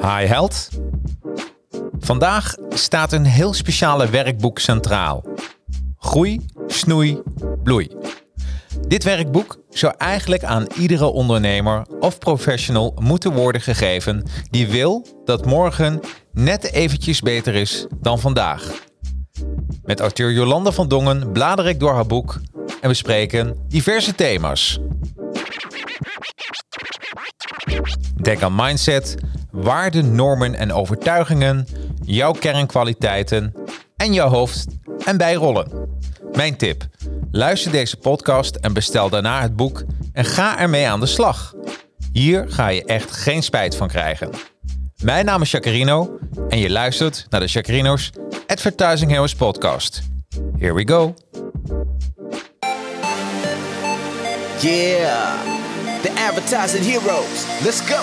Hi held. Vandaag staat een heel speciale werkboek centraal. Groei, snoei, bloei. Dit werkboek zou eigenlijk aan iedere ondernemer of professional moeten worden gegeven die wil dat morgen net eventjes beter is dan vandaag. Met auteur Jolanda van Dongen blader ik door haar boek en bespreken diverse thema's. Denk aan mindset, waarden, normen en overtuigingen, jouw kernkwaliteiten en jouw hoofd- en bijrollen. Mijn tip: luister deze podcast en bestel daarna het boek en ga ermee aan de slag. Hier ga je echt geen spijt van krijgen. Mijn naam is Jacarino en je luistert naar de Jacarino's Advertising Heroes podcast. Here we go. Yeah, the advertising heroes. Let's go.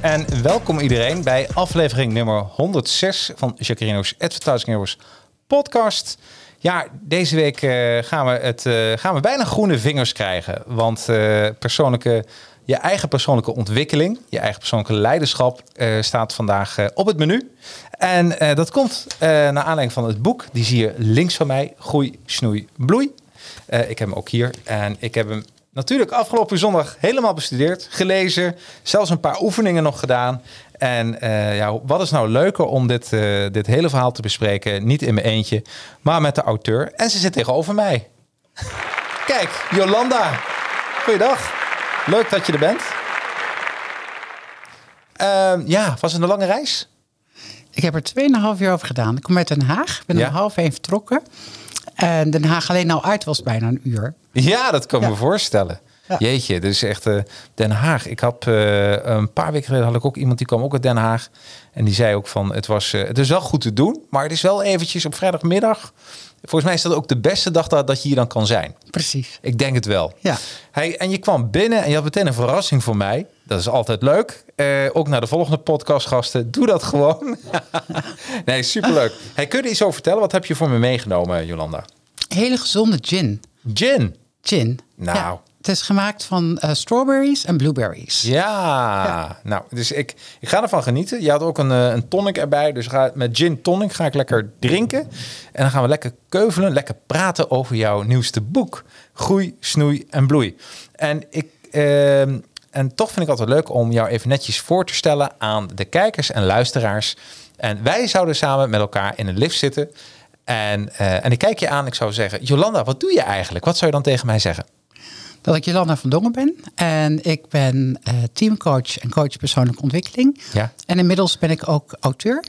En welkom iedereen bij aflevering nummer 106 van Jacarino's Advertising Heroes podcast. Ja, deze week eh, gaan, we het, eh, gaan we bijna groene vingers krijgen. Want eh, persoonlijke, je eigen persoonlijke ontwikkeling, je eigen persoonlijke leiderschap staat vandaag op het menu. En dat komt naar aanleiding van het boek. Die zie je links van mij, Groei, Snoei, Bloei. Ik heb hem ook hier en ik heb hem natuurlijk afgelopen zondag helemaal bestudeerd, gelezen, zelfs een paar oefeningen nog gedaan. En eh, ja, wat is nou leuker om dit, eh, dit hele verhaal te bespreken, niet in mijn eentje, maar met de auteur. En ze zit tegenover mij. Kijk, Jolanda. Goeiedag. Leuk dat je er bent. Ehm, ja, was het een lange reis? Ik heb er 2,5 jaar over gedaan. Ik kom uit Den Haag. Ik ben Ja. om half één vertrokken. En Den Haag alleen al uit was bijna een uur. Ja, dat kan ik Ja. me voorstellen. Ja. Jeetje, dus echt eh, Den Haag. Ik had eh, een paar weken geleden had ik ook iemand die kwam ook uit Den Haag. En die zei ook van het was eh, het is wel goed te doen, maar het is wel eventjes op vrijdagmiddag. Volgens mij is dat ook de beste dag dat, dat je hier dan kan zijn. Precies. Ik denk het wel. Ja. Hey, en je kwam binnen en je had meteen een verrassing voor mij. Dat is altijd leuk. Eh, ook naar de volgende podcastgasten. Doe dat gewoon. nee, superleuk. Hey, kun je iets over vertellen? Wat heb je voor me meegenomen, Jolanda? Hele gezonde gin. Gin. Gin. Nou. Ja, het is gemaakt van eh, strawberries en blueberries. Ja, nou, dus ik, ik ga ervan genieten. Je had ook een, eh, een tonic erbij, dus ga, met gin tonic ga ik lekker drinken. En dan gaan we lekker keuvelen, lekker praten over jouw nieuwste boek. Groei, snoei en bloei. En, ik, ehm, en toch vind ik altijd leuk om jou even netjes voor te stellen aan de kijkers en luisteraars. En wij zouden samen met elkaar in een lift zitten. En, eh, en ik kijk je aan, ik zou zeggen, Jolanda, wat doe je eigenlijk? Wat zou je dan tegen mij zeggen? Dat ik Jolanda van Dongen ben. En ik ben eh, teamcoach en coach persoonlijke ontwikkeling. Ja. En inmiddels ben ik ook auteur.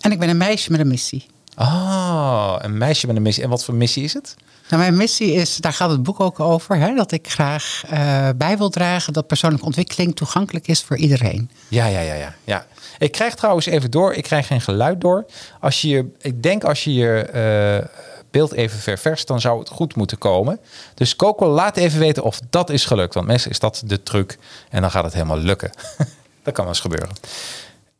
En ik ben een meisje met een missie. Oh, een meisje met een missie. En wat voor missie is het? Nou, mijn missie is, daar gaat het boek ook over, hè, dat ik graag eh, bij wil dragen dat persoonlijke ontwikkeling toegankelijk is voor iedereen. Ja, ja, ja, ja, ja. Ik krijg trouwens even door. Ik krijg geen geluid door. Als je, ik denk als je je eh, beeld even ververst, dan zou het goed moeten komen. Dus Coco, laat even weten of dat is gelukt. Want meestal is dat de truc. En dan gaat het helemaal lukken. dat kan wel eens gebeuren.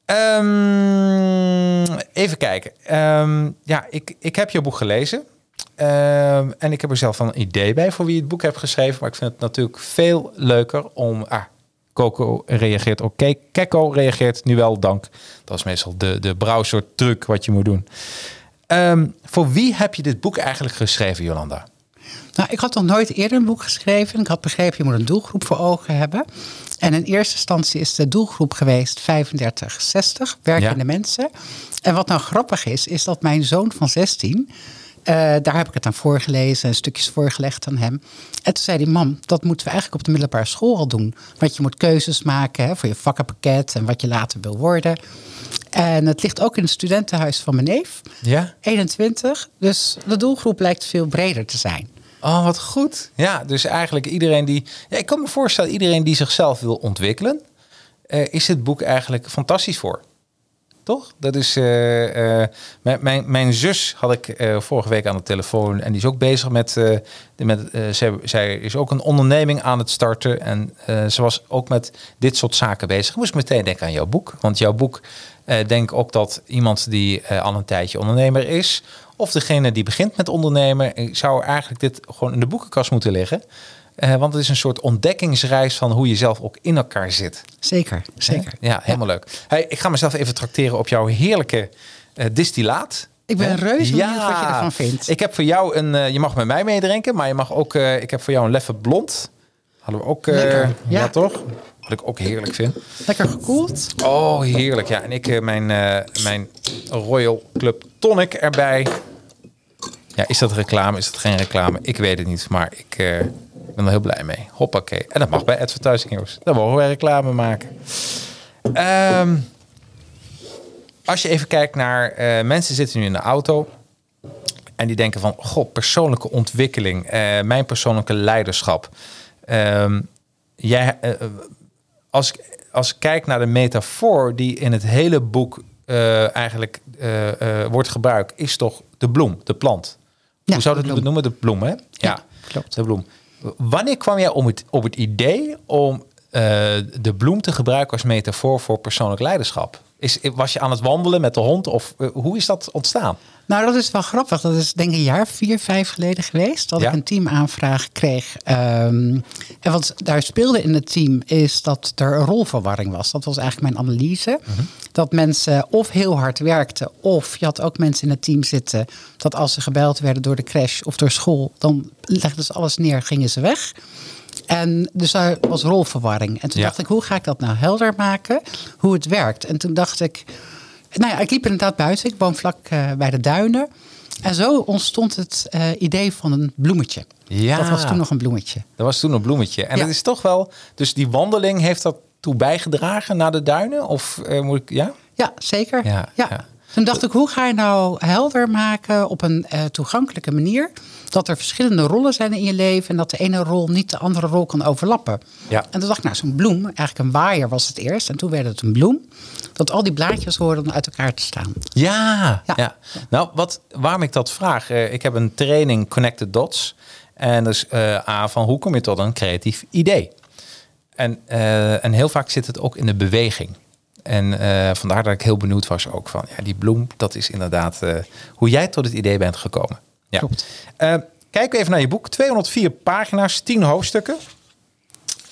Ehm, even kijken. Ehm, ja, ik, ik heb je boek gelezen. Ehm, en ik heb er zelf wel een idee bij voor wie het boek heeft geschreven. Maar ik vind het natuurlijk veel leuker om... Ah, Coco reageert oké. Kekko reageert nu wel dank. Dat is meestal de, de browser truc wat je moet doen. Ehm, voor wie heb je dit boek eigenlijk geschreven, Jolanda? Nou, ik had nog nooit eerder een boek geschreven. Ik had begrepen, je moet een doelgroep voor ogen hebben. En in eerste instantie is de doelgroep geweest 35, 60, werkende Ja. mensen. En wat nou grappig is, is dat mijn zoon van 16... eh, daar heb ik het aan voorgelezen en stukjes voorgelegd aan hem. En toen zei hij, mam, dat moeten we eigenlijk op de middelbare school al doen. Want je moet keuzes maken hè, voor je vakkenpakket en wat je later wil worden. En het ligt ook in het studentenhuis van mijn neef. Ja? 21. Dus de doelgroep lijkt veel breder te zijn. Oh, wat goed. Ja, dus eigenlijk iedereen die... Ja, ik kan me voorstellen, iedereen die zichzelf wil ontwikkelen... eh, is dit boek eigenlijk fantastisch voor. Toch? Dat is... eh, eh, mijn, mijn, zus had ik eh, vorige week aan de telefoon... en die is ook bezig met... de- met zij, zij is ook een onderneming aan het starten... en ze was ook met dit soort zaken bezig. Ik meteen denken aan jouw boek. Want jouw boek... denk ook dat iemand die al een tijdje ondernemer is... of degene die begint met ondernemen... zou eigenlijk dit gewoon in de boekenkast moeten liggen... Eh, want het is een soort ontdekkingsreis van hoe je zelf ook in elkaar zit. Zeker, zeker. Ja, helemaal leuk. Hey, ik ga mezelf even tracteren op jouw heerlijke eh, distillaat. Ik ben reuze benieuwd wat je ervan vindt. Ik heb voor jou een, eh, je mag met mij meedrinken, maar je mag ook, ik heb voor jou een leffe blond. Hadden we ook, ja. ja. toch? Wat ik ook heerlijk vind. Lekker gekoeld. Oh, heerlijk. Ja, en ik mijn, mijn Royal Club Tonic erbij. Ja, is dat reclame? Is dat geen reclame? Ik weet het niet, maar ik eh, ben er heel blij mee. Hoppakee. En dat mag bij Advertising Heroes. Daar mogen wij reclame maken. Ehm, als je even kijkt naar... eh, mensen zitten nu in de auto... En die denken van, goh, persoonlijke ontwikkeling, eh, mijn persoonlijke leiderschap. Ehm, jij, eh, als, ik, als ik kijk naar de metafoor die in het hele boek eigenlijk wordt gebruikt, is toch de bloem, de plant. Ja, Hoe zou je bloem. noemen? De bloem, hè? Ja, klopt. De bloem. Wanneer kwam jij op het, op het idee om eh, de bloem te gebruiken als metafoor voor persoonlijk leiderschap? Is, was je aan het wandelen met de hond of eh, hoe is dat ontstaan? Nou, dat is wel grappig. Dat is denk ik een jaar, vier, vijf geleden geweest. Dat Ja. ik een teamaanvraag kreeg. Ehm, en wat daar speelde in het team is dat er een rolverwarring was. Dat was eigenlijk mijn analyse. Dat mensen of heel hard werkten. Of je had ook mensen in het team zitten. Dat als ze gebeld werden door de crash of door school. Dan legden ze alles neer, gingen ze weg. En dus daar was rolverwarring. En toen Ja. dacht ik, hoe ga ik dat nou helder maken? Hoe het werkt. En toen dacht ik, nou ja, ik liep inderdaad buiten. Ik woon vlak eh, bij de duinen. En zo ontstond het eh, idee van een bloemetje. Ja. Dat was toen nog een bloemetje. Dat was toen een bloemetje. En Ja. het is toch wel, dus die wandeling heeft dat toe bijgedragen naar de duinen? Of eh, moet ik, ja? Ja, zeker. Ja, ja. Toen dacht ik, hoe ga je nou helder maken op een eh, toegankelijke manier... dat er verschillende rollen zijn in je leven... en dat de ene rol niet de andere rol kan overlappen. Ja. En toen dacht ik, nou, zo'n bloem, eigenlijk een waaier was het eerst... en toen werd het een bloem, dat al die blaadjes hoorden uit elkaar te staan. Ja, ja. Ja. Nou, wat, waarom ik dat vraag? eh, ik heb een training Connected Dots. En dus A, van hoe kom je tot een creatief idee? En, eh, en heel vaak zit het ook in de beweging. En eh, vandaar dat ik heel benieuwd was ook van, ja, die bloem, dat is inderdaad eh, hoe jij tot het idee bent gekomen. Ja. Klopt. Kijken we even naar je boek. 204 pagina's, 10 hoofdstukken.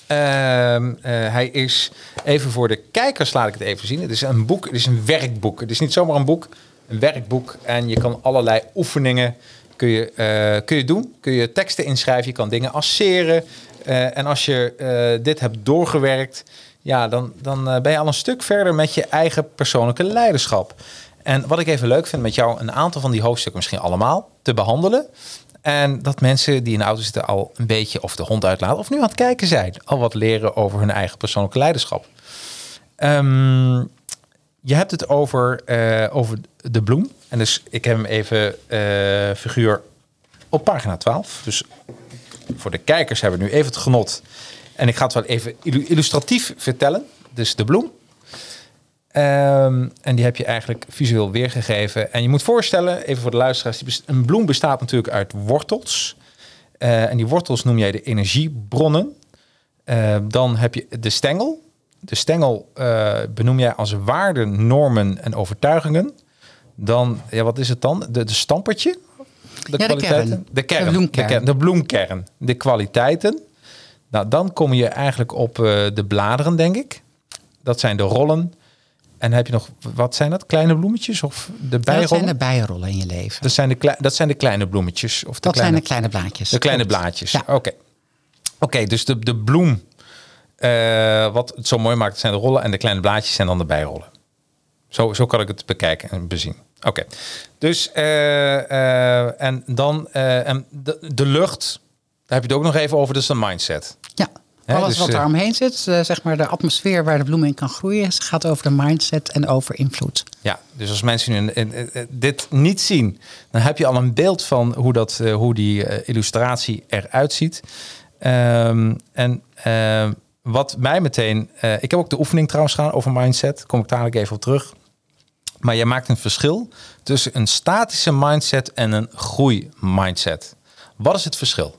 Ehm, eh, hij is, even voor de kijkers laat ik het even zien. Het is een boek, het is een werkboek. Het is niet zomaar een boek, een werkboek. En je kan allerlei oefeningen kun je, kun je doen. Kun je teksten inschrijven, je kan dingen asseren. Eh, en als je eh, dit hebt doorgewerkt, ja, dan, dan eh, ben je al een stuk verder met je eigen persoonlijke leiderschap. En wat ik even leuk vind met jou, een aantal van die hoofdstukken, misschien allemaal, te behandelen. En dat mensen die in de auto zitten al een beetje of de hond uitlaten of nu aan het kijken zijn, al wat leren over hun eigen persoonlijke leiderschap. Ehm, je hebt het over, over de bloem. En dus ik heb hem even figuur op pagina 12. Dus voor de kijkers hebben we nu even het genot. En ik ga het wel even illu- illustratief vertellen. Dus de bloem. Ehm, en die heb je eigenlijk visueel weergegeven. En je moet voorstellen, even voor de luisteraars, een bloem bestaat natuurlijk uit wortels. Eh, en die wortels noem jij de energiebronnen. Eh, dan heb je de stengel. De stengel eh, benoem jij als waarden, normen en overtuigingen. Dan, ja, wat is het dan? De, de stampertje? De de kern. De kern. De bloemkern. De, kern, de bloemkern. De kwaliteiten. Nou, dan kom je eigenlijk op eh, de bladeren, denk ik. Dat zijn de rollen. en heb je nog, wat zijn dat? Kleine bloemetjes of de Dat bijrollen? zijn de bijrollen in je leven. Dat zijn de, dat zijn de kleine bloemetjes. Of de dat kleine, zijn de kleine blaadjes. de kleine Klopt. blaadjes. Ja. Oké. Oké, dus de, de bloem, eh, wat het zo mooi maakt, zijn de rollen. En de kleine blaadjes zijn dan de bijrollen. Zo, zo kan ik het bekijken en bezien. Oké. Dus, eh, eh, en dan eh, en de, de lucht, daar heb je het ook nog even over. Is een mindset. Ja. Alles dus, wat daar omheen zit, zeg maar de atmosfeer waar de bloem in kan groeien, gaat over de mindset en over invloed. Ja, dus als mensen nu dit niet zien, dan heb je al een beeld van hoe, dat, hoe die illustratie eruit ziet. Ehm, en wat mij meteen. ik heb ook de oefening trouwens gedaan over mindset. Kom ik dadelijk even op terug. Maar jij maakt een verschil tussen een statische mindset en een groeimindset. Wat is het verschil?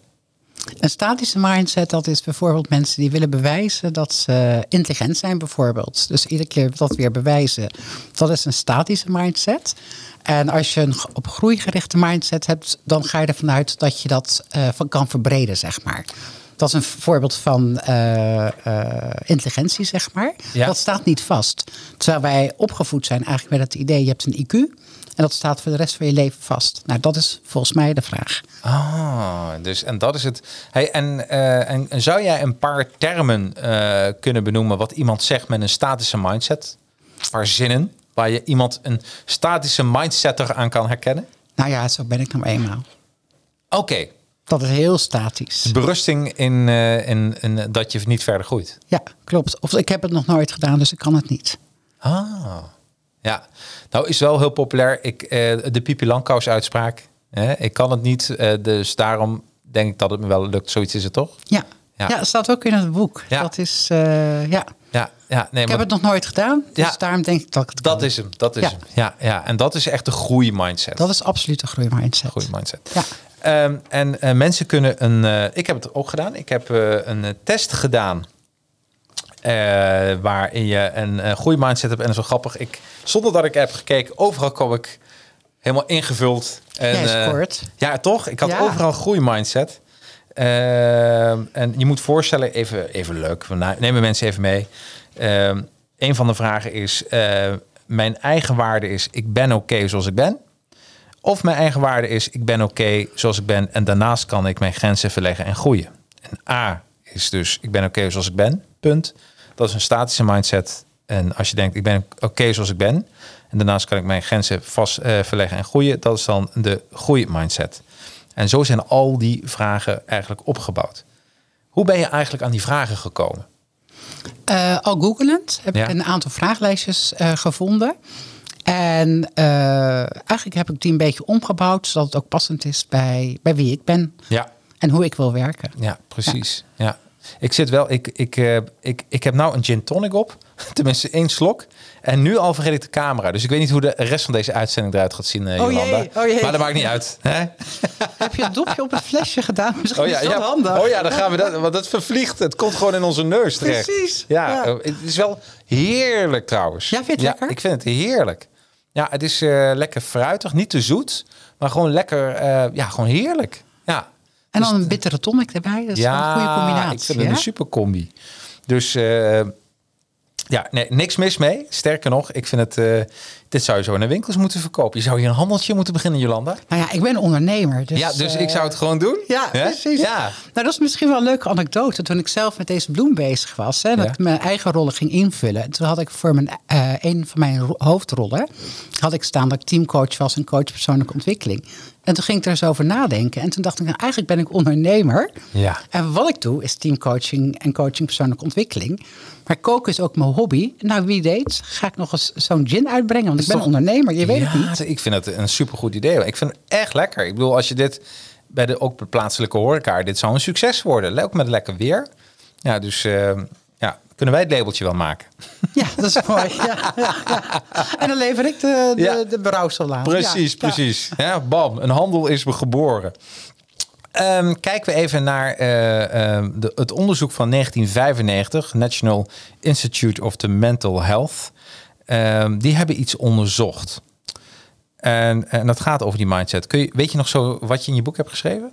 Een statische mindset, dat is bijvoorbeeld mensen die willen bewijzen dat ze intelligent zijn, bijvoorbeeld. Dus iedere keer dat weer bewijzen, dat is een statische mindset. En als je een op groei gerichte mindset hebt, dan ga je ervan uit dat je dat eh, kan verbreden, zeg maar. Dat is een voorbeeld van eh, eh, intelligentie, zeg maar. Ja. Dat staat niet vast. Terwijl wij opgevoed zijn eigenlijk met het idee, je hebt een IQ. En dat staat voor de rest van je leven vast. Nou, dat is volgens mij de vraag. Ah, dus en dat is het. Hey, en, eh, en, en zou jij een paar termen kunnen benoemen wat iemand zegt met een statische mindset? Een paar zinnen waar je iemand een statische mindsetter aan kan herkennen? Nou ja, zo ben ik nou eenmaal. Oké, Dat is heel statisch. berusting in, eh, in, in dat je niet verder groeit. Ja, klopt. Of ik heb het nog nooit gedaan, dus ik kan het niet. Ah, ja. Nou is wel heel populair. Ik, eh, de Pipi Langkous uitspraak. Hè? Ik kan het niet, eh, dus daarom denk ik dat het me wel lukt. Zoiets is het toch? Ja, Ja. staat ook in het boek. Ja. Dat is, ja. Ja, ja nee, Ik heb het nog nooit gedaan, dus Ja. daarom denk ik dat ik het dat kan. is hem. Dat is Ja. hem. Ja, ja, en dat is echt de groeimindset. Dat is absoluut een groeimindset. Goede mindset. Ja. Ehm, en eh, mensen kunnen een. eh, ik heb het ook gedaan. Ik heb eh, een test gedaan. waarin je een eh goede mindset hebt. En dat is wel grappig. Ik, zonder dat ik heb gekeken, overal kwam ik helemaal ingevuld. En, Jij ja, toch? Ik had Ja. overal een goede mindset. Ehm, en je moet voorstellen, even, even leuk. We nemen mensen even mee. Ehm, een van de vragen is: Mijn eigen waarde is: ik ben oké zoals ik ben. Of mijn eigen waarde is, ik ben oké zoals ik ben en daarnaast kan ik mijn grenzen verleggen en groeien. En A is dus, ik ben oké zoals ik ben, punt. Dat is een statische mindset. En als je denkt, ik ben oké zoals ik ben en daarnaast kan ik mijn grenzen vast eh, verleggen en groeien, dat is dan de groeimindset. En zo zijn al die vragen eigenlijk opgebouwd. Hoe ben je eigenlijk aan die vragen gekomen? Eh, al googelend heb Ja. ik een aantal vraaglijstjes eh, gevonden. En eh, eigenlijk heb ik die een beetje omgebouwd, zodat het ook passend is bij, bij wie ik ben Ja, en hoe ik wil werken. Ja, precies. Ja. Ik zit wel, ik, ik, eh, ik, ik heb nou een gin tonic op, tenminste één slok. En nu al vergeet ik de camera. Dus ik weet niet hoe de rest van deze uitzending eruit gaat zien, eh, Oh jee, oh jee. Maar dat maakt niet uit. Hè? Heb je het dopje op het flesje gedaan? Misschien Oh ja, is dat ja. handig. oh ja, dan gaan we dat, want dat vervliegt. Het komt gewoon in onze neus terecht. Precies, Ja, ja. het is wel heerlijk trouwens. Ja, vind je het lekker? Ik vind het heerlijk. Ja, het is eh, lekker fruitig, niet te zoet, maar gewoon lekker, eh, ja, gewoon heerlijk. Ja. En Dus dan een bittere tonic erbij. Dat is wel een goede combinatie. ik vind het een super combi. Dus eh, ja, nee, niks mis mee. Sterker nog, ik vind het, eh, dit zou je zo in de winkels moeten verkopen. Je zou hier een handeltje moeten beginnen, Jolanda. Nou ja, ik ben ondernemer. Dus, ja, dus eh, ik zou het gewoon doen. Ja, Hè? precies. Ja. Nou, dat is misschien wel een leuke anekdote. Toen ik zelf met deze bloem bezig was, hè, dat Ja. ik mijn eigen rollen ging invullen. En toen had ik voor mijn, eh, een van mijn ro- hoofdrollen had ik staan dat ik teamcoach was en coach persoonlijke ontwikkeling. En toen ging ik er eens over nadenken. En toen dacht ik, nou, eigenlijk ben ik ondernemer. Ja. En wat ik doe is teamcoaching en coaching persoonlijke ontwikkeling. Maar koken is ook mijn hobby. Nou, wie weet, ga ik nog eens zo'n gin uitbrengen. Want ik ben toch- ondernemer, je weet ja, het niet. Ik vind het een supergoed idee. Ik vind het echt lekker. Ik bedoel, als je dit bij de ook plaatselijke horeca, dit zou een succes worden. Ook met lekker weer. Ja, dus eh, ja, kunnen wij het labeltje wel maken. Ja, dat is mooi. Ja, ja, ja. En dan lever ik de, de, de brouwsel aan. Precies, precies. Ja. bam, een handel is geboren. Ehm, kijken we even naar eh, ehm, de, het onderzoek van 1995, National Institute of the Mental Health. Ehm, die hebben iets onderzocht. En, en dat gaat over die mindset. Kun je, weet je nog zo wat je in je boek hebt geschreven?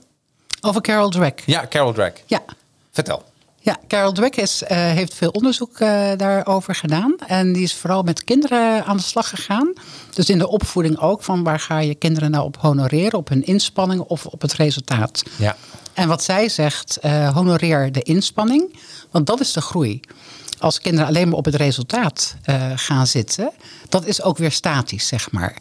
Over Carol Dweck. Ja, Carol Drake. Ja. Vertel. Ja, Carol Dweck is, eh, heeft veel onderzoek eh, daarover gedaan. En die is vooral met kinderen aan de slag gegaan. Dus in de opvoeding ook. Van waar ga je kinderen nou op honoreren? Op hun inspanning of op het resultaat? Ja. En wat zij zegt, eh, honoreer de inspanning. Want dat is de groei. Als kinderen alleen maar op het resultaat eh, gaan zitten, dat is ook weer statisch, zeg maar.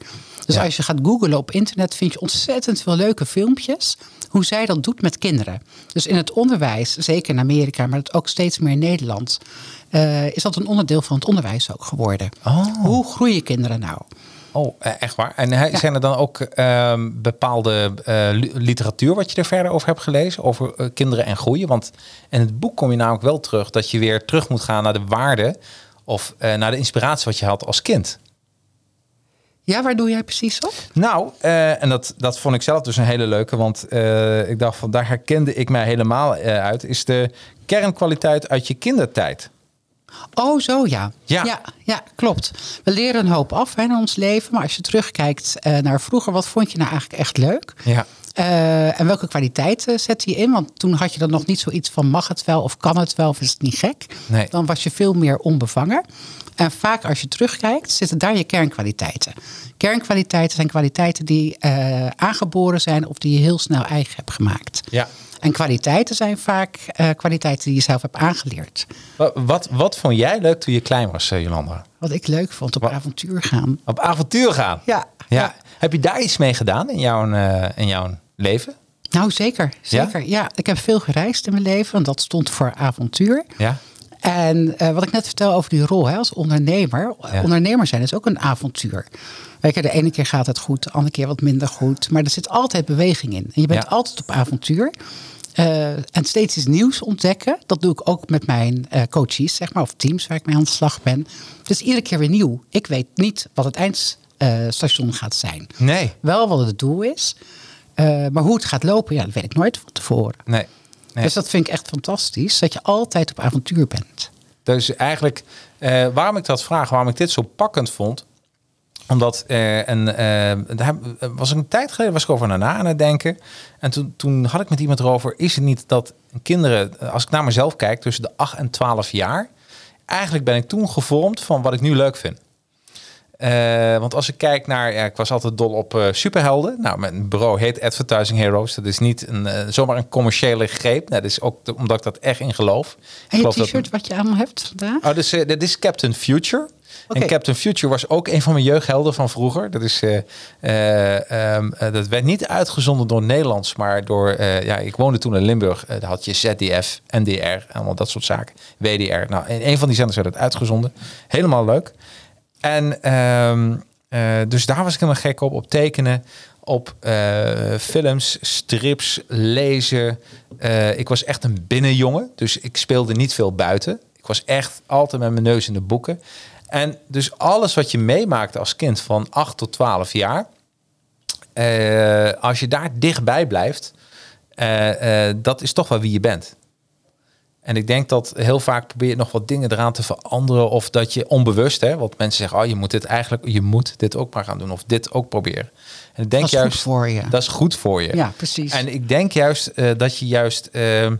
Dus Ja. als je gaat googlen op internet, vind je ontzettend veel leuke filmpjes. Hoe zij dat doet met kinderen. Dus in het onderwijs, zeker in Amerika, maar dat ook steeds meer in Nederland, eh, is dat een onderdeel van het onderwijs ook geworden. Oh. Hoe groeien kinderen nou? Oh, eh, echt waar? En Ja. zijn er dan ook ehm, bepaalde eh, li- literatuur wat je er verder over hebt gelezen? Over eh, kinderen en groeien? Want in het boek kom je namelijk wel terug dat je weer terug moet gaan naar de waarde of naar de inspiratie wat je had als kind. Ja, waar doe jij precies op? Nou, eh, en dat, dat vond ik zelf dus een hele leuke, want eh, ik dacht van daar herkende ik mij helemaal eh, uit, is de kernkwaliteit uit je kindertijd. Oh, zo ja. Ja. ja. ja, klopt. We leren een hoop af hè, in ons leven. Maar als je terugkijkt naar vroeger, wat vond je nou eigenlijk echt leuk? Ja. En welke kwaliteiten zette je in? Want toen had je dan nog niet zoiets van mag het wel of kan het wel of is het niet gek. Nee. Dan was je veel meer onbevangen. En vaak als je terugkijkt, zitten daar je kernkwaliteiten. Kernkwaliteiten zijn kwaliteiten die eh, aangeboren zijn of die je heel snel eigen hebt gemaakt. Ja. En kwaliteiten zijn vaak eh, kwaliteiten die je zelf hebt aangeleerd. Wat, wat, wat vond jij leuk toen je klein was, eh, Jolanda? Wat ik leuk vond op Wat? avontuur gaan. Op avontuur gaan? Ja. ja. Heb je daar iets mee gedaan in jouw, in jouw leven? Nou, zeker. Zeker. Ja? ik heb veel gereisd in mijn leven. En dat stond voor avontuur. Ja. En eh, wat ik net vertel over die rol hè, als ondernemer. Ja. Ondernemer zijn is ook een avontuur. Weet je, de ene keer gaat het goed, de andere keer wat minder goed. Maar er zit altijd beweging in. En je bent Ja. altijd op avontuur. Eh, en steeds iets nieuws ontdekken. Dat doe ik ook met mijn eh, coaches, zeg maar, of teams waar ik mee aan de slag ben. Dus iedere keer weer nieuw. Ik weet niet wat het eindstation gaat zijn. Nee. Wel wat het doel is. Maar hoe het gaat lopen, ja, dat weet ik nooit van tevoren. Nee. Nee. Dus dat vind ik echt fantastisch. Dat je altijd op avontuur bent. Dus eigenlijk, eh, waarom ik dat vraag, waarom ik dit zo pakkend vond, omdat eh, en, eh, daar was ik een tijd geleden was ik over na aan het denken. En toen, toen had ik met iemand erover, is het niet dat kinderen, als ik naar mezelf kijk, tussen de 8 en 12 jaar, eigenlijk ben ik toen gevormd van wat ik nu leuk vind. Eh, want als ik kijk naar, ja, ik was altijd dol op eh, superhelden. Nou, mijn bureau heet Advertising Heroes. Dat is niet een, eh, zomaar een commerciële greep. Nou, dat is ook de- omdat ik dat echt in geloof. En je dat- t-shirt wat je aan hebt vandaag? Oh, dus dit is Captain Future. En Captain Future was ook een van mijn jeugdhelden van vroeger. Dat, is, eh, eh, ehm, eh, dat werd niet uitgezonden door Nederlands, maar door... ja, ik woonde toen in Limburg. Daar had je ZDF, NDR, allemaal dat soort zaken. WDR. Nou, in een van die zenders werd het uitgezonden. Helemaal leuk. En ehm, eh, dus daar was ik helemaal gek op. Op tekenen, op eh, films, strips, lezen. Eh, ik was echt een binnenjongen. Dus ik speelde niet veel buiten. Ik was echt altijd met mijn neus in de boeken. En dus alles wat je meemaakte als kind van 8 tot 12 jaar. als je daar dichtbij blijft, dat is toch wel wie je bent. En ik denk dat heel vaak probeer je nog wat dingen eraan te veranderen. Of dat je onbewust, hè, want mensen zeggen, oh, je moet dit eigenlijk, je moet dit ook maar gaan doen. Of dit ook proberen. En ik denk Dat is goed juist, voor je. Dat is goed voor je. Ja, precies. En ik denk juist eh, dat je juist eh, eh,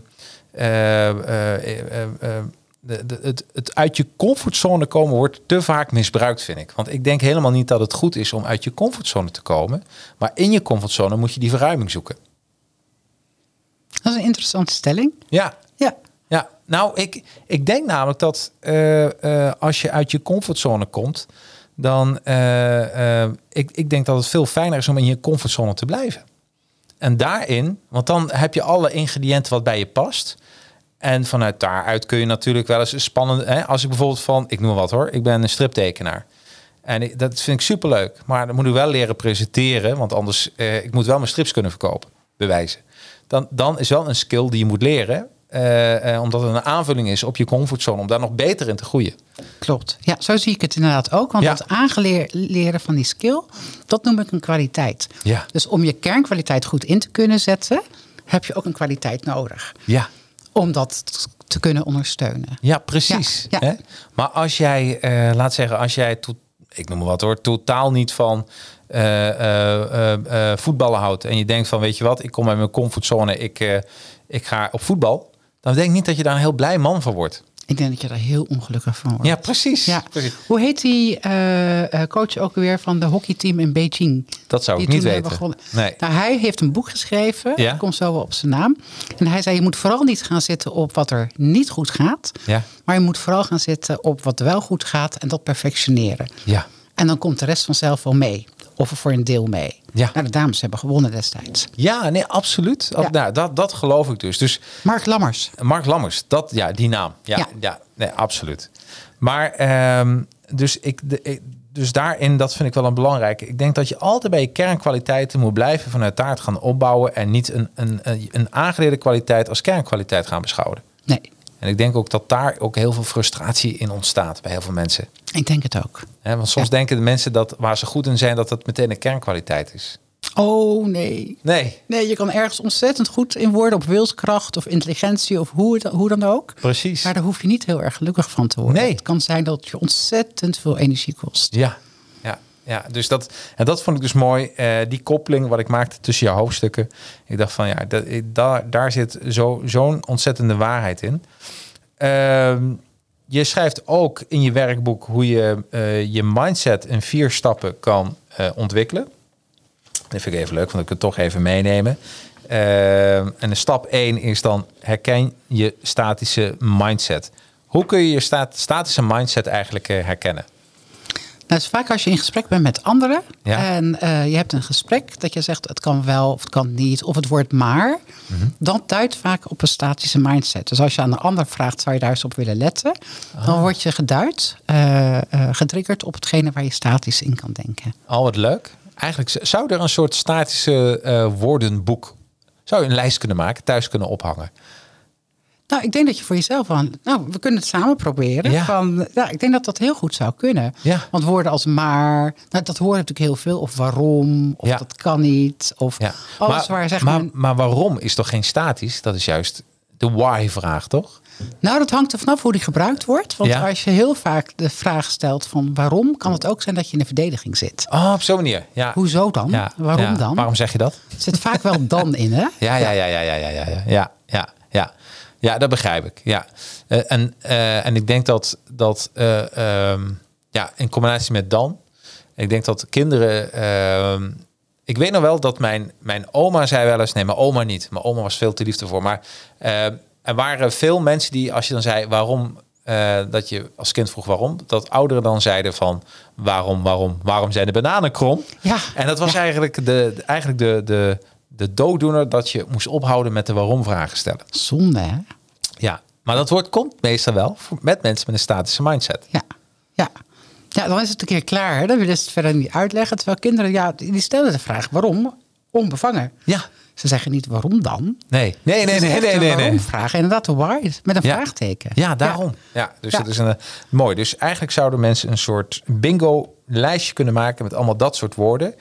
de, de, het, het uit je comfortzone komen wordt te vaak misbruikt, vind ik. Want ik denk helemaal niet dat het goed is om uit je comfortzone te komen. Maar in je comfortzone moet je die verruiming zoeken. Dat is een interessante stelling. Ja, nou, ik, ik denk namelijk dat eh, eh, als je uit je comfortzone komt, dan eh, ik, ik denk dat het veel fijner is om in je comfortzone te blijven. En daarin, want dan heb je alle ingrediënten wat bij je past. En vanuit daaruit kun je natuurlijk wel eens een spannende. Hè, als ik bijvoorbeeld van, ik noem wat hoor, ik ben een striptekenaar. En dat vind ik superleuk. Maar dan moet ik wel leren presenteren, want anders, eh, ik moet wel mijn strips kunnen verkopen, bewijzen. Dan, dan is wel een skill die je moet leren, eh, eh, omdat het een aanvulling is op je comfortzone, om daar nog beter in te groeien. Klopt. Ja, zo zie ik het inderdaad ook. Want Ja. dat aangeleren van die skill, dat noem ik een kwaliteit. Ja. Dus om je kernkwaliteit goed in te kunnen zetten, heb je ook een kwaliteit nodig. Ja. Om dat te kunnen ondersteunen. Ja, precies. Ja, ja. Hè? Maar als jij, eh, laat zeggen, als jij, ik noem maar wat hoor, totaal niet van voetballen houdt en je denkt van, weet je wat, ik kom uit mijn comfortzone, ik, ik ga op voetbal, dan denk ik niet dat je daar een heel blij man van wordt. Ik denk dat je er heel ongelukkig van wordt. Ja, precies. Ja. precies. Hoe heet die eh, eh, coach ook weer van de hockeyteam in Beijing? Dat zou ik niet toen weten. Nee. Nou, hij heeft een boek geschreven. Ja. Ik kom zo wel op zijn naam. En hij zei, je moet vooral niet gaan zitten op wat er niet goed gaat. Ja. Maar je moet vooral gaan zitten op wat wel goed gaat en dat perfectioneren. Ja. En dan komt de rest vanzelf wel mee. Of voor een deel mee. Ja. Nou, de dames hebben gewonnen destijds. Ja, nee, absoluut. Ja. Nou, dat, dat geloof ik dus. Dus Mark Lammers. Mark Lammers, dat, ja, die naam. Ja, ja. Ja. nee, absoluut. Maar, ehm, dus, ik, de, ik- dus daarin, dat vind ik wel een belangrijke. Ik denk dat je altijd bij je kernkwaliteiten moet blijven vanuit daar gaan opbouwen. En niet een, een, een, een aangeleerde kwaliteit als kernkwaliteit gaan beschouwen. Nee, En ik denk ook dat daar ook heel veel frustratie in ontstaat bij heel veel mensen. ik denk het ook. Want soms Ja. denken de mensen dat waar ze goed in zijn, dat dat meteen een kernkwaliteit is. Oh nee. Nee, Nee, je kan ergens ontzettend goed in worden op wilskracht of intelligentie of hoe, hoe dan ook. precies. Maar daar hoef je niet heel erg gelukkig van te worden. Nee. Het kan zijn dat het je ontzettend veel energie kost. Ja, ja. Dus dat, en dat vond ik dus mooi. eh, die koppeling wat ik maakte tussen jouw hoofdstukken. Ik dacht van ja, dat, daar, daar zit zo, zo'n ontzettende waarheid in. Ehm, je schrijft ook in je werkboek hoe je eh, je mindset in vier stappen kan eh, ontwikkelen. Dat vind ik even leuk, want ik kan het toch even meenemen. Ehm, en de stap 1 is dan herken je statische mindset. Hoe kun je je sta- statische mindset eigenlijk herkennen? Nou, dus vaak als je in gesprek bent met anderen Ja. en eh, je hebt een gesprek dat je zegt het kan wel of het kan niet of het wordt maar, Mhm. dan duidt vaak op een statische mindset. Dus als je aan de ander vraagt, zou je daar eens op willen letten, Ah. dan word je geduid, eh, getriggerd op hetgene waar je statisch in kan denken. Al wat leuk. Eigenlijk zou er een soort statische woordenboek, zou je een lijst kunnen maken, thuis kunnen ophangen. Nou, ik denk dat je voor jezelf van, nou, we kunnen het samen proberen. Ja. Van, ja, ik denk dat dat heel goed zou kunnen. Ja. Want woorden als maar, nou, dat hoort natuurlijk heel veel. Of waarom, of ja. dat kan niet, of alles waar zeg maar, maar, waarom is toch geen statisch? Dat is juist de why-vraag, toch? Nou, dat hangt er vanaf hoe die gebruikt wordt. Want ja. als je heel vaak de vraag stelt van waarom, kan het ook zijn dat je in de verdediging zit. Oh, op zo'n manier. Ja. Hoezo dan? Ja. Waarom dan? Waarom zeg je dat? Zit vaak wel dan in, hè? Ja, ja, ja, ja, ja, ja, ja, ja. ja ja, dat begrijp ik. Ja. Eh, en, eh, en ik denk dat, dat eh, ehm, ja, in combinatie met Dan, ik denk dat kinderen. ehm, ik weet nog wel dat mijn, mijn oma zei wel eens, nee, mijn oma niet. Mijn oma was veel te liefdevol. Maar eh, er waren veel mensen die, als je dan zei waarom, dat je als kind vroeg waarom, dat ouderen dan zeiden van waarom, waarom, waarom zijn de bananen krom? Ja. En dat was eigenlijk, de- eigenlijk de, de, de dooddoener dat je moest ophouden met de waarom vragen stellen. Zonde, hè? Ja, maar dat woord komt meestal wel voor- met mensen met een statische mindset. Ja, ja. Ja, dan is het een keer klaar. Hè? Dan willen ze het verder niet uitleggen. Terwijl kinderen, ja, die stellen de vraag waarom onbevangen. Ja. Ze zeggen niet waarom dan. Nee, nee, nee, nee, nee, nee. nee. waarom-vraag. Inderdaad, de why, met een Ja. vraagteken. Ja, daarom. Ja, dus Ja. dat is een, eh, mooi. Dus eigenlijk zouden mensen een soort bingo-lijstje kunnen maken met allemaal dat soort woorden.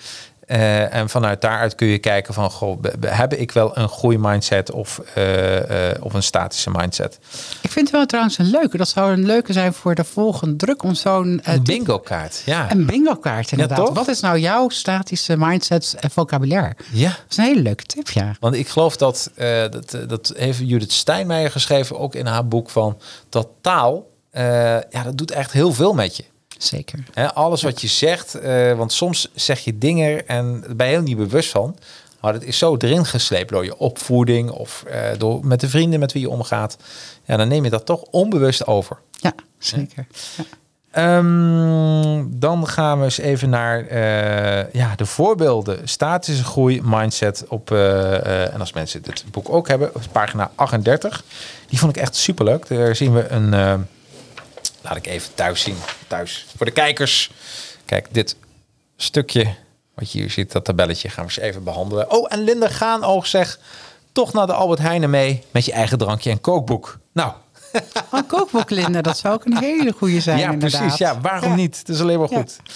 Eh, en vanuit daaruit kun je kijken van, goh, heb ik wel een goede mindset of, eh, eh, of een statische mindset? Ik vind het wel trouwens een leuke. Dat zou een leuke zijn voor de volgende druk om zo'n... Een tip- bingo-kaart. Ja. Een bingo kaart inderdaad. Wat is nou jouw statische mindset en vocabulaire? ja. Dat is een hele leuke tip, ja. Want ik geloof dat, dat, dat heeft Judith Steinmeijer geschreven, ook in haar boek, van dat taal, ja, dat doet echt heel veel met je. Zeker. Alles wat je zegt, eh, want soms zeg je dingen en daar ben je heel niet bewust van. Maar het is zo erin gesleept door je opvoeding of eh, door met de vrienden met wie je omgaat. Ja, dan neem je dat toch onbewust over. Ja, zeker. Ja. Ehm, dan gaan we eens even naar eh, ja, de voorbeelden. Statische groei, mindset. Op, en als mensen dit boek ook hebben, pagina 38. Die vond ik echt superleuk. Daar zien we een... laat ik even thuis zien. Thuis. Voor de kijkers. Kijk, dit stukje wat je hier ziet, dat tabelletje, gaan we eens even behandelen. Oh, en Linda Gaanoog zegt... toch naar de Albert Heijnen mee met je eigen drankje en kookboek. Nou, Oh, kookboek, Linda, dat zou ook een hele goede zijn ja, inderdaad. precies. Ja, waarom Ja. niet? Het is alleen maar Ja. goed. Eh,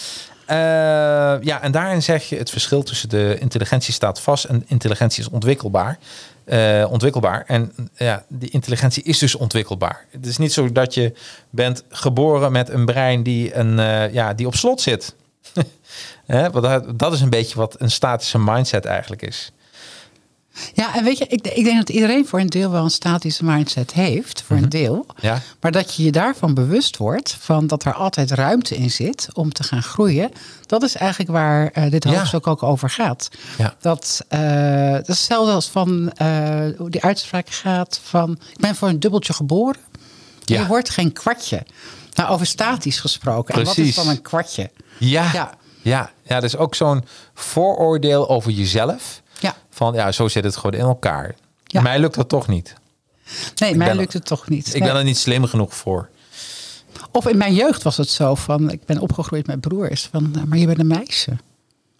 ja, en daarin zeg je het verschil tussen de intelligentie staat vast en intelligentie is ontwikkelbaar. Eh, ontwikkelbaar. En ja, die intelligentie is dus ontwikkelbaar. Het is niet zo dat je bent geboren met een brein die, een, eh, ja, die op slot zit. Want dat, dat is een beetje wat een statische mindset eigenlijk is. Ja, en weet je, ik, ik denk dat iedereen voor een deel wel een statische mindset heeft, voor een deel. Ja. Maar dat je je daarvan bewust wordt, van dat er altijd ruimte in zit om te gaan groeien. Dat is eigenlijk waar eh, dit Ja. hoofdstuk ook over gaat. Ja. Dat, eh, dat is hetzelfde als van eh, hoe die uitspraak gaat van... ik ben voor een dubbeltje geboren. Je wordt geen kwartje. Nou, over statisch gesproken. En wat Precies. is dan een kwartje? Ja. Ja. Ja. Er is ook zo'n vooroordeel over jezelf. Ja. Van ja, zo zit het gewoon in elkaar. Ja. Mij lukt dat toch niet. Nee, mij lukt het toch niet. Ik Nee. ben er niet slim genoeg voor. Of in mijn jeugd was het zo van... ik ben opgegroeid met broers. Van, eh, maar je bent een meisje.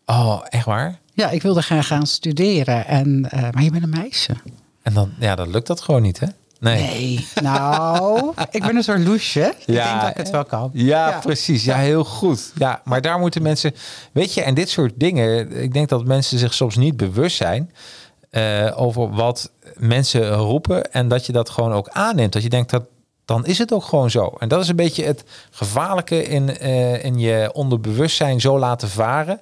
Oh, echt waar? Ja, ik wilde gaan gaan studeren. En, eh, maar je bent een meisje. En dan, ja, dan lukt dat gewoon niet, hè? Nee. Nee, nou, ik ben een soort loesje. Ik Ja, denk dat ik het wel kan. Ja, precies. Ja, heel goed. Ja, maar daar moeten mensen, weet je, en dit soort dingen, ik denk dat mensen zich soms niet bewust zijn eh, over wat mensen roepen en dat je dat gewoon ook aanneemt. Dat je denkt dat dan is het ook gewoon zo. En dat is een beetje het gevaarlijke in, eh, in je onderbewustzijn zo laten varen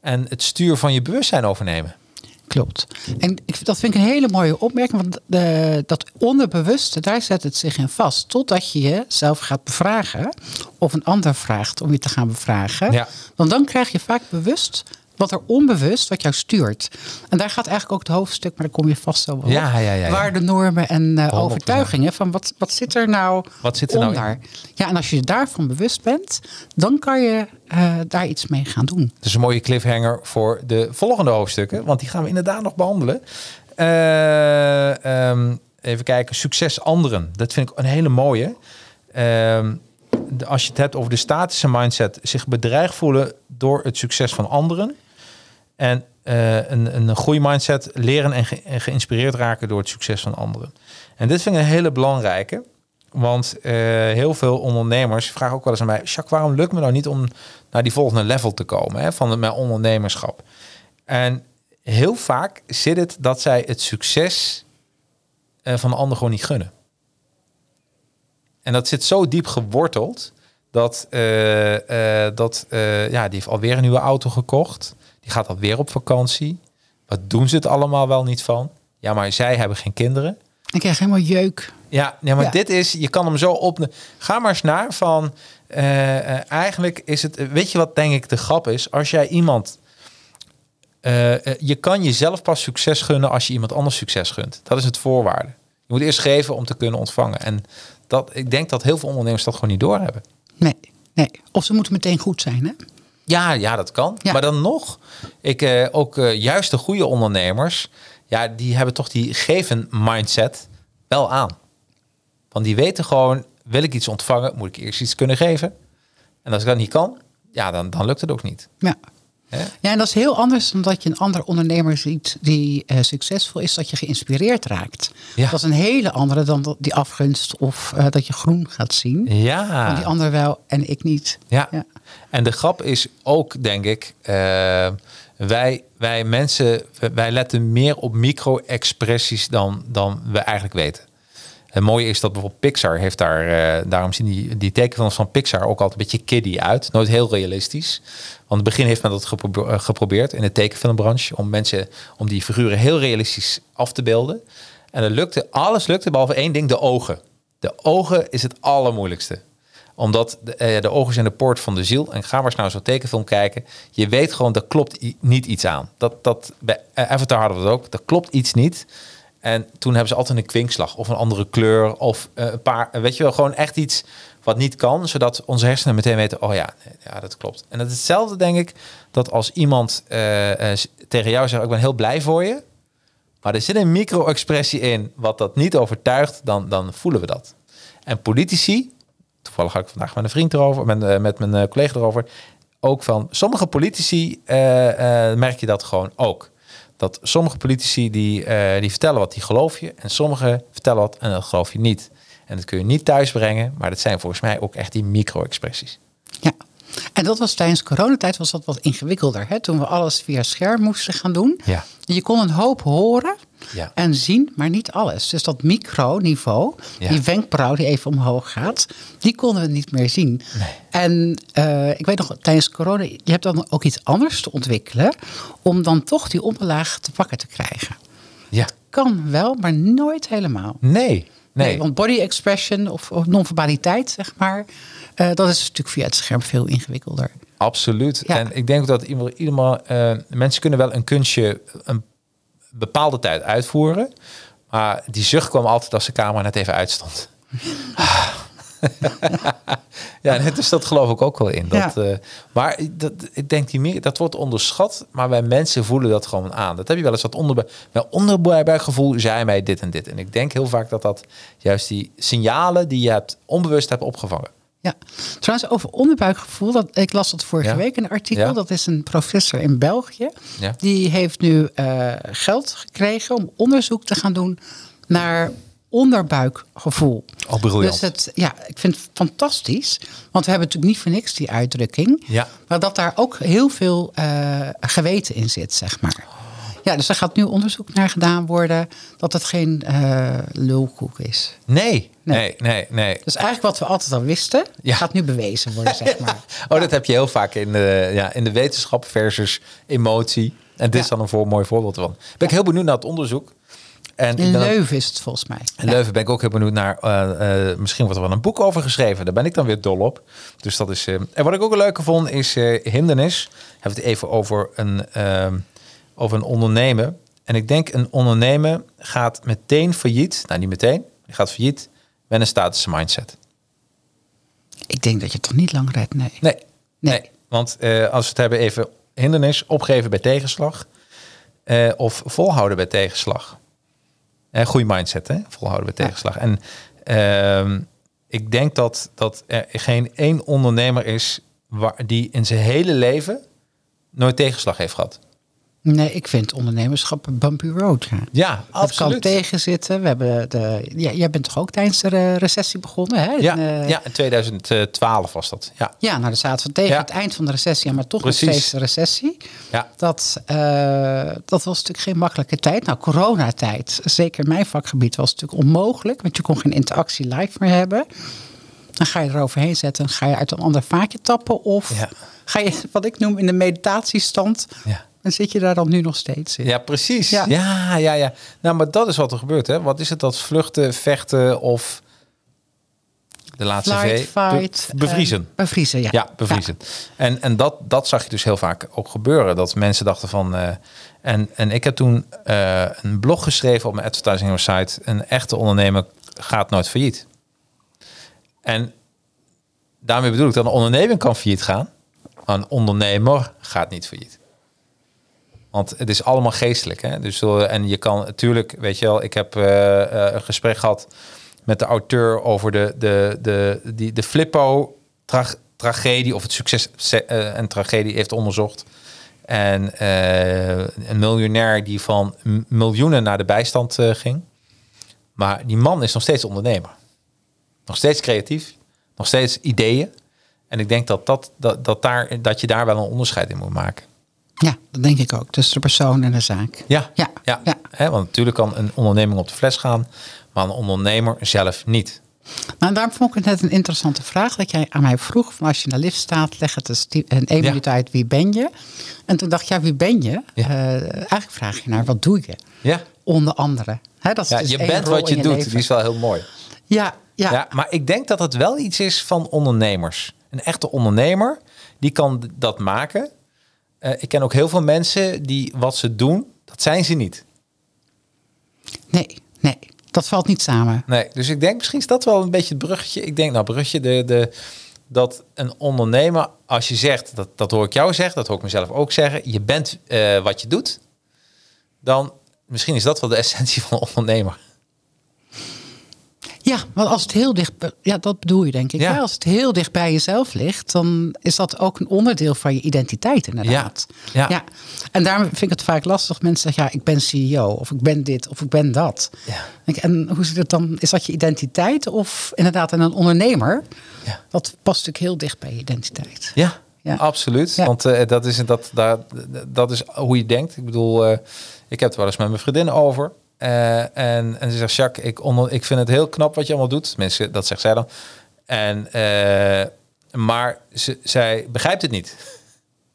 en het stuur van je bewustzijn overnemen. Klopt. En ik, dat vind ik een hele mooie opmerking. Want de, dat onderbewuste, daar zet het zich in vast. Totdat je jezelf gaat bevragen. Of een ander vraagt om je te gaan bevragen. Ja. Want dan krijg je vaak bewust wat er onbewust wat jou stuurt. En daar gaat eigenlijk ook het hoofdstuk, maar daar kom je vast zo wel. Ja, ja, ja, ja. Waarden, normen en eh, 100%. overtuigingen. Van wat, wat zit er nou Wat zit er nou in? Ja, en als je daarvan bewust bent, dan kan je eh, daar iets mee gaan doen. Dus een mooie cliffhanger voor de volgende hoofdstukken. Want die gaan we inderdaad nog behandelen. Eh, ehm, even kijken. Succes anderen. Dat vind ik een hele mooie. Ehm, de- als je het hebt over de statische mindset. Zich bedreigd voelen door het succes van anderen. En eh, een, een goede mindset. Leren en, ge- en geïnspireerd raken door het succes van anderen. En dit vind ik een hele belangrijke. Want eh, heel veel ondernemers vragen ook wel eens aan mij... Jacques, waarom lukt me nou niet om naar die volgende level te komen hè, van mijn ondernemerschap? En heel vaak zit het dat zij het succes eh, van de ander gewoon niet gunnen. En dat zit zo diep geworteld dat, dat ja, die heeft alweer een nieuwe auto gekocht. Die gaat alweer op vakantie. Wat doen ze het allemaal wel niet van? Ja, maar zij hebben geen kinderen. Ik krijg helemaal jeuk. Ja, ja maar Ja. dit is, je kan hem zo op. Ga maar eens naar van. eh, eh, eigenlijk is het. Weet je wat denk ik de grap is? Als jij iemand. eh, je kan jezelf pas succes gunnen als je iemand anders succes gunt. Dat is het voorwaarde. Je moet eerst geven om te kunnen ontvangen. En dat, ik denk dat heel veel ondernemers dat gewoon niet doorhebben. Nee, nee. Of ze moeten meteen goed zijn, hè? Ja, ja, dat kan. Ja. Maar dan nog, ik, eh, ook eh, juist de goede ondernemers, ja, die hebben toch die geven mindset wel aan. Want die weten gewoon, wil ik iets ontvangen, moet ik eerst iets kunnen geven. En als ik dat niet kan, ja, dan, dan lukt het ook niet. Ja. Hè? Ja, en dat is heel anders dan dat je een ander ondernemer ziet die eh, succesvol is, dat je geïnspireerd raakt. Ja. Dat is een hele andere dan die afgunst of eh, dat je groen gaat zien. Ja. Van die ander wel en ik niet. Ja. Ja. En de grap is ook, denk ik, eh, wij, wij mensen, wij letten meer op micro-expressies dan, dan we eigenlijk weten. Het mooie is dat bijvoorbeeld Pixar heeft daar, daarom zien die, die tekenfilms van Pixar ook altijd een beetje kiddie uit. Nooit heel realistisch. In het begin heeft men dat eh, geprobeerd in de tekenfilmbranche om mensen, om die figuren heel realistisch af te beelden. En het lukte, alles lukte behalve één ding, de ogen. De ogen is het allermoeilijkste omdat de, eh, de ogen zijn de poort van de ziel. En ga maar eens naar zo'n tekenfilm kijken. Je weet gewoon, dat klopt niet iets aan. Dat, dat, bij eh, Avatar hadden we het ook. Dat klopt iets niet. En toen hebben ze altijd een kwinkslag of een andere kleur. Of een paar, weet je wel, gewoon echt iets wat niet kan. Zodat onze hersenen meteen weten, oh ja, ja dat klopt. En het is hetzelfde denk ik, dat als iemand eh, eh, tegen jou zegt, ik ben heel blij voor je. Maar er zit een micro-expressie in wat dat niet overtuigt, dan, dan voelen we dat. En politici, toevallig had ik vandaag met een vriend erover, met, eh, met mijn collega erover, ook van sommige politici merk je dat gewoon ook. Dat sommige politici die, die vertellen wat, die geloof je. En sommige vertellen wat en dat geloof je niet. En dat kun je niet thuisbrengen, maar dat zijn volgens mij ook echt die micro-expressies. Ja. En dat was tijdens coronatijd was dat wat ingewikkelder. Hè? Toen we alles via scherm moesten gaan doen. Ja. Je kon een hoop horen Ja. en zien, maar niet alles. Dus dat microniveau, Ja. die wenkbrauw die even omhoog gaat, die konden we niet meer zien. En eh, ik weet nog, tijdens corona, je hebt dan ook iets anders te ontwikkelen om dan toch die onderlaag te pakken te krijgen. Ja. Kan wel, maar nooit helemaal. Nee. Nee. want body expression of, of non-verbaliteit, zeg maar, eh, dat is natuurlijk via het scherm veel ingewikkelder. Absoluut. Ja. En ik denk dat ieder, ieder, eh, mensen kunnen wel een kunstje een bepaalde tijd uitvoeren. Maar die zucht kwam altijd als de camera net even uitstond. ja, en dus dat geloof ik ook wel in. Dat, Ja. eh, maar dat, ik denk die meer, dat wordt onderschat, maar wij mensen voelen dat gewoon aan. Dat heb je wel eens wat onder, bij onderbuikgevoel zei mij dit en dit. En ik denk heel vaak dat dat juist die signalen die je hebt onbewust hebt opgevangen. Ja, trouwens over onderbuikgevoel. Dat, ik las dat vorige Ja. week een artikel. Ja. Dat is een professor in België. Die heeft nu eh, geld gekregen om onderzoek te gaan doen naar onderbuikgevoel. Oh, briljant. Dus het, ja, ik vind het fantastisch. Want we hebben natuurlijk niet voor niks die uitdrukking. Ja. Maar dat daar ook heel veel eh, geweten in zit, zeg maar. Ja, dus er gaat nu onderzoek naar gedaan worden dat het geen eh, lulkoek is. Nee, nee, nee, nee. Dus eigenlijk wat we altijd al wisten, Ja. gaat nu bewezen worden, zeg maar. Oh, dat heb je heel vaak in de, ja, in de wetenschap versus emotie. En dit is dan een voor, mooi voorbeeld van. Ben ik heel benieuwd naar het onderzoek. En In Leuven is het volgens mij. in Leuven ben ik ook heel benieuwd naar. eh, eh, misschien wordt er wel een boek over geschreven. Daar ben ik dan weer dol op. Dus dat is. eh, en wat ik ook een leuke vond is hindernis. Hebben we het even over een, over een ondernemen. En ik denk een ondernemen gaat meteen failliet. Nou, niet meteen. Die gaat failliet met een statische mindset. Ik denk dat je het toch niet lang redt, nee. Nee. Nee. Nee. Want als we het hebben even hindernis, opgeven bij tegenslag. of volhouden bij tegenslag. Eh goede mindset, hè? Volhouden bij Ja. tegenslag. En ehm, ik denk dat, dat er geen één ondernemer is waar, die in zijn hele leven nooit tegenslag heeft gehad. Nee, ik vind ondernemerschap een bumpy road. Ja. Ja, Het kan tegenzitten. We hebben de, ja, jij bent toch ook tijdens de re- recessie begonnen, hè? Ja, In, eh, ja, in 2012 was dat. Ja, Ja, nou, dan zaten we tegen Ja. het eind van de recessie, maar toch Precies. nog steeds de recessie. ja. Dat, eh, dat was natuurlijk geen makkelijke tijd. Nou, coronatijd, zeker in mijn vakgebied, was natuurlijk onmogelijk. Want je kon geen interactie live meer hebben. Dan ga je eroverheen zetten en ga je uit een ander vaatje tappen. Of Ja. ga je, wat ik noem, in de meditatiestand. Ja. En zit je daar dan nu nog steeds in. Ja, precies. Ja. Ja. ja, ja, Nou, maar dat is wat er gebeurt, hè? Wat is het dat vluchten, vechten of de laatste Flight, V? fight. Be- bevriezen. eh, bevriezen, ja. ja, bevriezen. En, en dat, dat zag je dus heel vaak ook gebeuren. Dat mensen dachten van... eh, en, en ik heb toen eh, een blog geschreven op mijn advertising site. Een echte ondernemer gaat nooit failliet. En daarmee bedoel ik dat een onderneming kan failliet gaan. Maar een ondernemer gaat niet failliet. Want het is allemaal geestelijk. Hè? Dus, eh, en je kan natuurlijk, weet je wel, ik heb eh, eh, een gesprek gehad met de auteur over de, de, de, de Flippo-tragedie of het succes en tragedie heeft onderzocht. En een miljonair die van miljoenen naar de bijstand ging. Maar die man is nog steeds ondernemer. Nog steeds creatief, nog steeds ideeën. En ik denk dat, dat, dat, dat, daar, dat je daar wel een onderscheid in moet maken. Ja, dat denk ik ook. Tussen de persoon en de zaak. Ja, Ja, ja. want natuurlijk kan een onderneming op de fles gaan, maar een ondernemer zelf niet. Nou, daarom vond ik het net een interessante vraag dat jij aan mij vroeg. Van als je in de lift staat, leg het eens in één Ja. minuut uit, wie ben je? En toen dacht ik, ja, wie ben je? Ja. Eh, eigenlijk vraag je naar, wat doe je? Ja, Onder andere. Hè, dat is ja dus je bent wat je, doet. leven. Die is wel heel mooi. Ja, ja. Ja. maar ik denk dat het wel iets is van ondernemers. Een echte ondernemer, die kan dat maken. Eh, ik ken ook heel veel mensen die wat ze doen, dat zijn ze niet. nee, nee. Dat valt niet samen. Nee, dus ik denk misschien is dat wel een beetje het bruggetje. Ik denk, nou, bruggetje, de, de, dat een ondernemer, als je zegt, dat, dat hoor ik jou zeggen, dat hoor ik mezelf ook zeggen, je bent eh, wat je doet, dan misschien is dat wel de essentie van een ondernemer. Ja, want als het heel dicht, ja, dat bedoel je denk ik. Ja. Ja. Als het heel dicht bij jezelf ligt, dan is dat ook een onderdeel van je identiteit inderdaad. Ja, ja. En daarom vind ik het vaak lastig. Mensen zeggen, ja, ik ben CEO, of ik ben dit, of ik ben dat. Ja. En hoe zit het dan? Is dat je identiteit of inderdaad en een ondernemer? Ja. Dat past natuurlijk heel dicht bij je identiteit. Ja, Ja. absoluut. Ja. Want eh, dat, is, dat, daar, dat is hoe je denkt. Ik bedoel, eh, ik heb het wel eens met mijn vriendin over. Eh, en, en ze zegt, Jacques, ik, ik vind het heel knap wat je allemaal doet. Mensen, dat zegt zij dan. En, eh, maar ze, zij begrijpt het niet.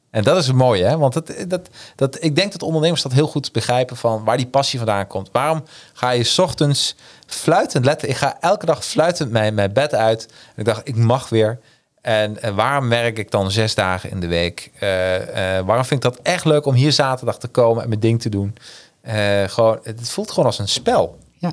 En dat is het mooie, hè? Want dat, dat, dat, ik denk dat ondernemers dat heel goed begrijpen van waar die passie vandaan komt. Waarom ga je ochtends fluitend letten? Ik ga elke dag fluitend mijn, mijn bed uit. En ik dacht, ik mag weer. En waarom werk ik dan zes dagen in de week? Eh, waarom vind ik dat echt leuk om hier zaterdag te komen en mijn ding te doen? Eh, gewoon, het voelt gewoon als een spel. Ja.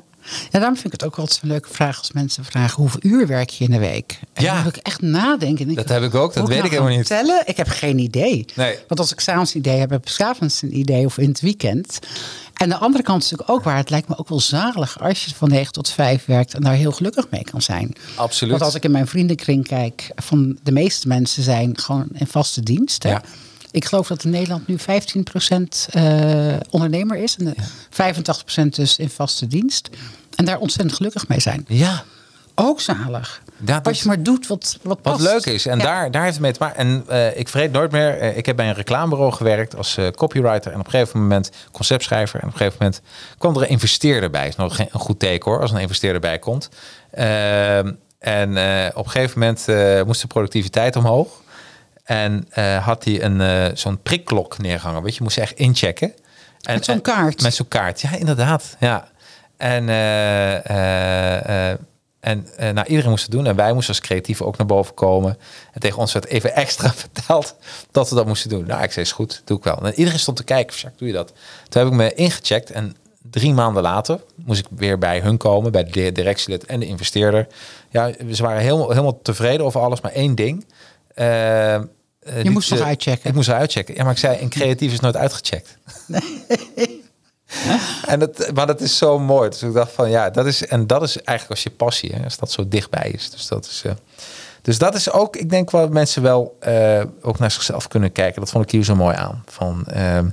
ja, daarom vind ik het ook altijd een leuke vraag als mensen vragen hoeveel uur werk je in de week? En Ja. dan moet ik echt nadenken. En Dat heb ik ook, dat weet nou ik helemaal niet. Tellen? Ik heb geen idee. Nee. Want als ik s'avonds een idee heb, heb ik s'avonds een idee of in het weekend. En de andere kant is natuurlijk ook waar. Het lijkt me ook wel zalig als je van 9 tot 5 werkt en daar heel gelukkig mee kan zijn. Absoluut. Want als ik in mijn vriendenkring kijk, van de meeste mensen zijn gewoon in vaste dienst. hè. Ja. Ik geloof dat in Nederland nu 15% eh ondernemer is en de 85% dus in vaste dienst. En daar ontzettend gelukkig mee zijn. Ja, Ook zalig. Dat- Als je maar doet wat, wat Wat past. leuk is. En Ja. daar, daar heeft het mee te maken. En eh, ik vergeet nooit meer. eh, ik heb bij een reclamebureau gewerkt als copywriter. En op een gegeven moment conceptschrijver. En op een gegeven moment kwam er een investeerder bij. Is nog geen een goed teken hoor, als een investeerder bij komt. Ehm, en op een gegeven moment moest de productiviteit omhoog. En eh, had hij een eh, zo'n prikklok neergehangen. Weet je, moest je echt inchecken. En, Met zo'n en- kaart. Met zo'n kaart, ja, inderdaad. Ja. En, eh, eh, eh, en eh, nou, iedereen moest het doen. En wij moesten als creatieven ook naar boven komen. En tegen ons werd even extra verteld dat we dat moesten doen. Nou, ik zei, is goed, doe ik wel. En iedereen stond te kijken, Jacques, doe je dat? Toen heb ik me ingecheckt. En drie maanden later moest ik weer bij hun komen. Bij de directielid en de investeerder. Ja, ze waren helemaal, helemaal tevreden over alles. Maar één ding. Eh, eh, Je moest nog uitchecken. Ik moest uitchecken. Ja, maar ik zei, een creatief is nooit uitgecheckt. En dat, maar dat is zo mooi. Dus ik dacht van ja, dat is en dat is eigenlijk als je passie, hè, als dat zo dichtbij is. Dus dat is, eh, dus dat is ook, ik denk waar mensen wel eh, ook naar zichzelf kunnen kijken. Dat vond ik hier zo mooi aan. Van ehm,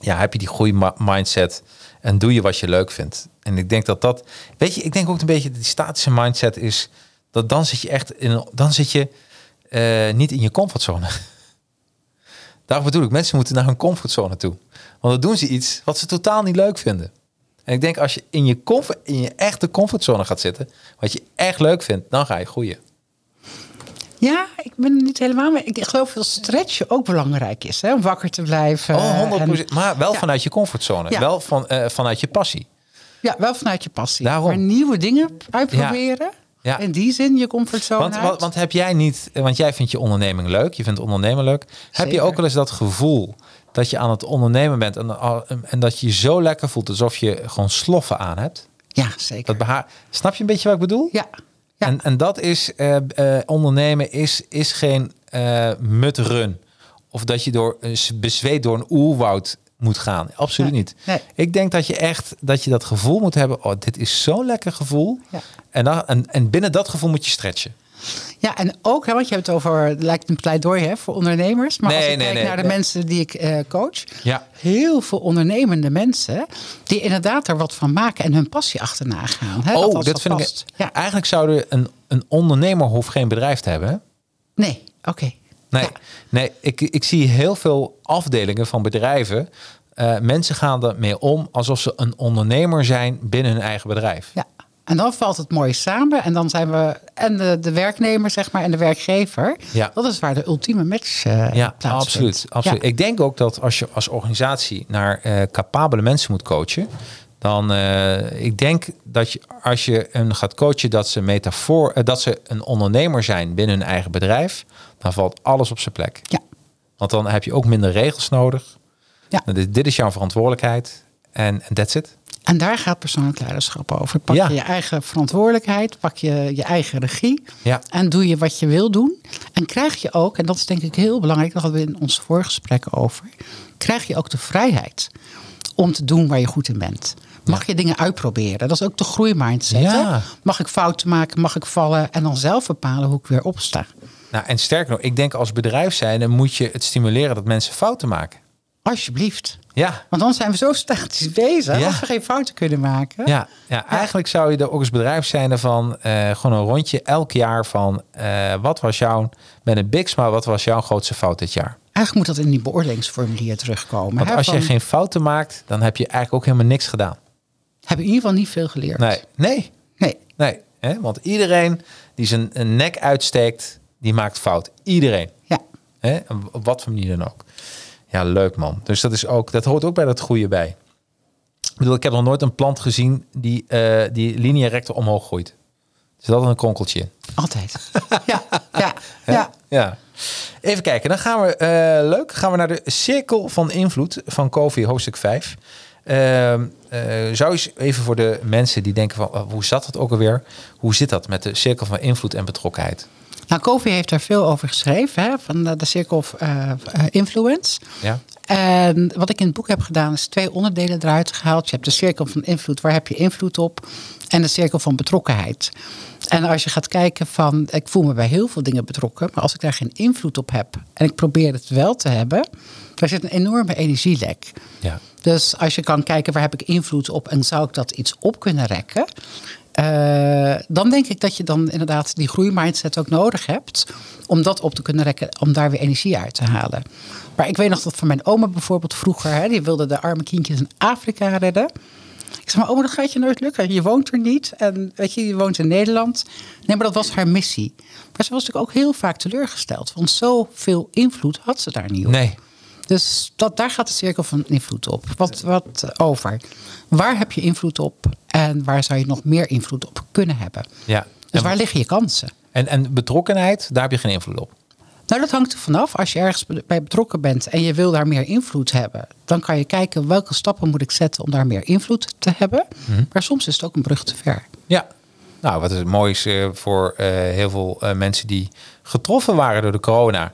ja, heb je die goede ma- mindset en doe je wat je leuk vindt. En ik denk dat dat, weet je, ik denk ook een beetje dat die statische mindset is dat dan zit je echt in, dan zit je eh, niet in je comfortzone. Daarom bedoel ik, mensen moeten naar hun comfortzone toe. Want dan doen ze iets wat ze totaal niet leuk vinden. En ik denk als je in je, comfort, in je echte comfortzone gaat zitten, wat je echt leuk vindt, dan ga je groeien. Ja, ik ben niet helemaal mee. Ik geloof dat stretchen ook belangrijk is. Hè? Om wakker te blijven. Oh, 100%. En- maar wel Ja. vanuit je comfortzone. Ja. Wel van, eh, vanuit je passie. ja, wel vanuit je passie. Daarom. Maar nieuwe dingen uitproberen. Ja. In die zin je comfortzone Want, want, want heb jij niet, want jij vindt je onderneming leuk, je vindt ondernemen leuk. Heb je ook wel eens dat gevoel dat je aan het ondernemen bent en, en dat je je zo lekker voelt alsof je gewoon sloffen aan hebt? Ja, zeker. Dat beha Snap je een beetje wat ik bedoel? Ja. ja. En, en dat is, eh, eh, ondernemen is, is geen eh mutrun. Of dat je door, bezweet door een oerwoud moet gaan. Absoluut Nee, niet. nee. Ik denk dat je echt dat je dat gevoel moet hebben. Oh, dit is zo'n lekker gevoel. Ja. En, dan, en, en binnen dat gevoel moet je stretchen. Ja, en ook, hè, want je hebt het over, lijkt een pleidooi hè, voor ondernemers. Maar als Nee, ik nee, kijk nee, naar de mensen die ik eh, coach. Ja. Heel veel ondernemende mensen die inderdaad er wat van maken en hun passie achterna gaan. Hè, oh, als dat vind ik. Ja. Eigenlijk zou een, een ondernemer hoeft geen bedrijf te hebben. hè? Nee, oké. Nee, Ja. nee ik, ik zie heel veel afdelingen van bedrijven. Eh, mensen gaan ermee om alsof ze een ondernemer zijn binnen hun eigen bedrijf. Ja, en dan valt het mooi samen. En dan zijn we en de, de werknemer, zeg maar, en de werkgever. Ja. Dat is waar de ultieme match eh Ja, absoluut. absoluut. Ja. Ik denk ook dat als je als organisatie naar eh, capabele mensen moet coachen, dan uh, ik denk dat je als je een gaat coachen dat ze metafoor, uh, dat ze een ondernemer zijn binnen hun eigen bedrijf, dan valt alles op zijn plek. Ja. Want dan heb je ook minder regels nodig. Ja. Dit, dit is jouw verantwoordelijkheid en that's it. En daar gaat persoonlijk leiderschap over. Pak Ja. je je eigen verantwoordelijkheid, pak je je eigen regie Ja. en doe je wat je wil doen. En krijg je ook, en dat is denk ik heel belangrijk, daar hadden we in onze vorige gesprekken over, krijg je ook de vrijheid om te doen waar je goed in bent. Mag je dingen uitproberen? Dat is ook de groeimindset. Hè? Mag ik fouten maken? Mag ik vallen? En dan zelf bepalen hoe ik weer opsta. Nou, en sterker nog, ik denk als bedrijf zijn, dan moet je het stimuleren dat mensen fouten maken. Alsjeblieft. Ja, Want dan zijn we zo statisch bezig Ja. als we geen fouten kunnen maken. Ja, ja, eigenlijk zou je er ook als bedrijf zijn van eh, gewoon een rondje elk jaar van eh, wat was jouw, met een big smile, wat was jouw grootste fout dit jaar? Eigenlijk moet dat in die beoordelingsformulier terugkomen. Want hè, als je geen fouten maakt, dan heb je eigenlijk ook helemaal niks gedaan. Heb je in ieder geval niet veel geleerd. Nee, nee, Nee. nee. Hè? Want iedereen die zijn een nek uitsteekt, die maakt fout. Iedereen. Ja. Hè? Op wat voor manier dan ook. Ja, leuk man. Dus dat, is ook, dat hoort ook bij dat goede bij. Ik bedoel, ik heb nog nooit een plant gezien die, eh die linea recta omhoog groeit. Zit altijd een kronkeltje. Altijd. ja, ja, ja. Ja. Even kijken, dan gaan we, eh, leuk, gaan we naar de cirkel van invloed van Kofi, hoofdstuk 5. Ehm, eh, zou je eens even voor de mensen die denken van, oh, hoe zat het ook alweer? Hoe zit dat met de cirkel van invloed en betrokkenheid? Nou, Kofi heeft daar veel over geschreven, hè, van de, de Circle of eh, eh, Influence. Ja, En wat ik in het boek heb gedaan, is twee onderdelen eruit gehaald. Je hebt de cirkel van invloed, waar heb je invloed op? En de cirkel van betrokkenheid. En als je gaat kijken van, ik voel me bij heel veel dingen betrokken, maar als ik daar geen invloed op heb en ik probeer het wel te hebben, daar zit een enorme energielek. ja, Dus als je kan kijken waar heb ik invloed op en zou ik dat iets op kunnen rekken, eh, dan denk ik dat je dan inderdaad die groeimindset ook nodig hebt om dat op te kunnen rekken, om daar weer energie uit te halen. Maar ik weet nog dat van mijn oma bijvoorbeeld vroeger, hè, die wilde de arme kindjes in Afrika redden. Ik zeg maar, oma, dat gaat je nooit lukken. Je woont er niet. En weet je, je woont in Nederland. Nee, maar dat was haar missie. Maar ze was natuurlijk ook heel vaak teleurgesteld. Want zoveel invloed had ze daar niet op. nee, Dus dat, daar gaat de cirkel van invloed op. Wat, wat over. Waar heb je invloed op? En waar zou je nog meer invloed op kunnen hebben? ja. Dus En, waar liggen je kansen? en, en betrokkenheid, daar heb je geen invloed op. Nou, dat hangt er vanaf. Als je ergens bij betrokken bent en je wil daar meer invloed hebben, dan kan je kijken welke stappen moet ik zetten om daar meer invloed te hebben. Maar soms is het ook een brug te ver. Ja, nou, wat is het moois eh, voor eh, heel veel eh, mensen die getroffen waren door de corona.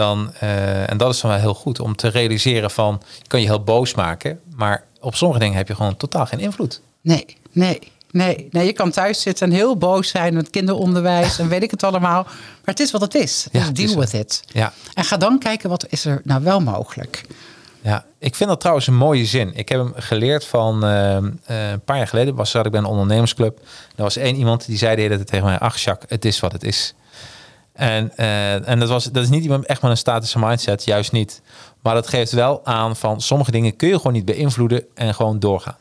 Dan, eh, en dat is dan wel heel goed om te realiseren van, je kan je heel boos maken, maar op sommige dingen heb je gewoon totaal geen invloed. Nee, nee, nee. nee je kan thuis zitten en heel boos zijn met kinderonderwijs en weet ik het allemaal. Maar het is wat het is. Ja, Dus deal with it. Ja. En ga dan kijken wat is er nou wel mogelijk. Ja, ik vind dat trouwens een mooie zin. Ik heb hem geleerd van eh, eh, een paar jaar geleden. Was zat ik bij een ondernemersclub. Er was één iemand die zei de hele tijd tegen mij: Ach, Jacques, het is wat het is. En, eh, en dat, was, dat is niet iemand echt met een statische mindset, juist niet. Maar dat geeft wel aan van sommige dingen kun je gewoon niet beïnvloeden en gewoon doorgaan.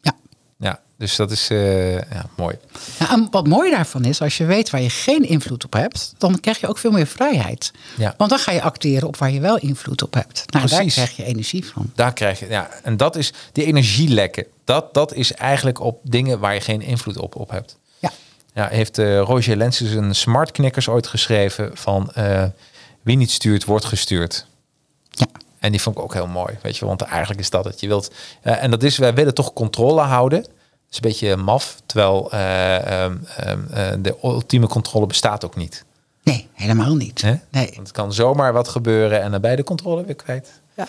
Ja. Ja, dus dat is eh, ja, mooi. Ja, en wat mooi daarvan is, als je weet waar je geen invloed op hebt, dan krijg je ook veel meer vrijheid. Ja. Want dan ga je acteren op waar je wel invloed op hebt. Nou, daar Precies. krijg je energie van. Daar krijg je, ja, en dat is die energielekken. Dat, dat is eigenlijk op dingen waar je geen invloed op, op hebt. Ja. Heeft eh, Roger Lenses een smart knikkers ooit geschreven van eh, wie niet stuurt, wordt gestuurd. Ja. En die vond ik ook heel mooi, weet je, want eigenlijk is dat het. Je wilt, eh, en dat is, wij willen toch controle houden. Dat is een beetje maf, terwijl eh, ehm, ehm, eh, de ultieme controle bestaat ook niet. Nee, helemaal niet. Hè? Nee. Want het kan zomaar wat gebeuren en dan ben je de controle weer kwijt. Ja.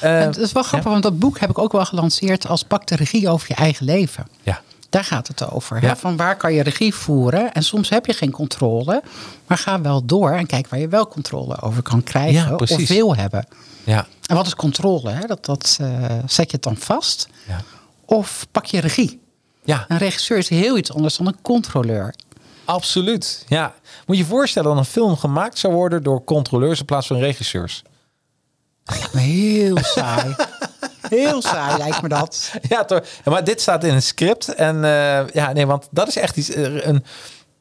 En het is wel grappig, want dat boek heb ik ook wel gelanceerd als pak de regie over je eigen leven. ja. Daar gaat het over. Ja. Hè? Van waar kan je regie voeren? En soms heb je geen controle. Maar ga wel door en kijk waar je wel controle over kan Ja, krijgen. of wil hebben. ja, En wat is controle? Hè? Dat, dat eh, zet je het dan vast. ja. Of pak je regie. Ja, Een regisseur is heel iets anders dan een controleur. absoluut. Ja. Moet je je voorstellen dat een film gemaakt zou worden door controleurs in plaats van regisseurs. Lijkt me heel saai. Heel saai lijkt me dat. Ja, toch. Maar dit staat in een script. En eh, ja, nee, want dat is echt iets, eh, een,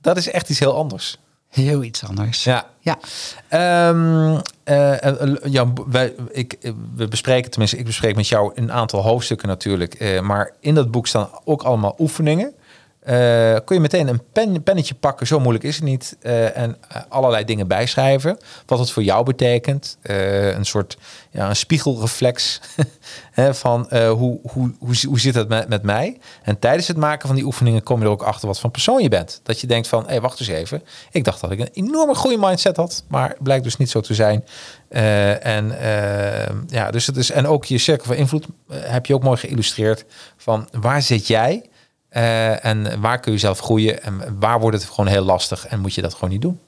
dat is echt iets heel anders. Heel iets anders. Ja. Ja. Ehm, eh, eh, ja, wij, ik, we bespreken, tenminste, ik bespreek met jou een aantal hoofdstukken natuurlijk. maar in dat boek staan ook allemaal oefeningen. Eh, kun je meteen een pen, pennetje pakken, zo moeilijk is het niet. eh, en eh, allerlei dingen bijschrijven. Wat het voor jou betekent. Een soort ja, een spiegelreflex hè, van hoe, hoe, hoe, hoe zit het met, met mij. En tijdens het maken van die oefeningen kom je er ook achter wat voor persoon je bent. Dat je denkt van, hé, wacht eens even. Ik dacht dat ik een enorme goede mindset had, maar blijkt dus niet zo te zijn. En ja, dus het is en ook je cirkel van invloed heb je ook mooi geïllustreerd van waar zit jij eh, en waar kun je zelf groeien en waar wordt het gewoon heel lastig en moet je dat gewoon niet doen.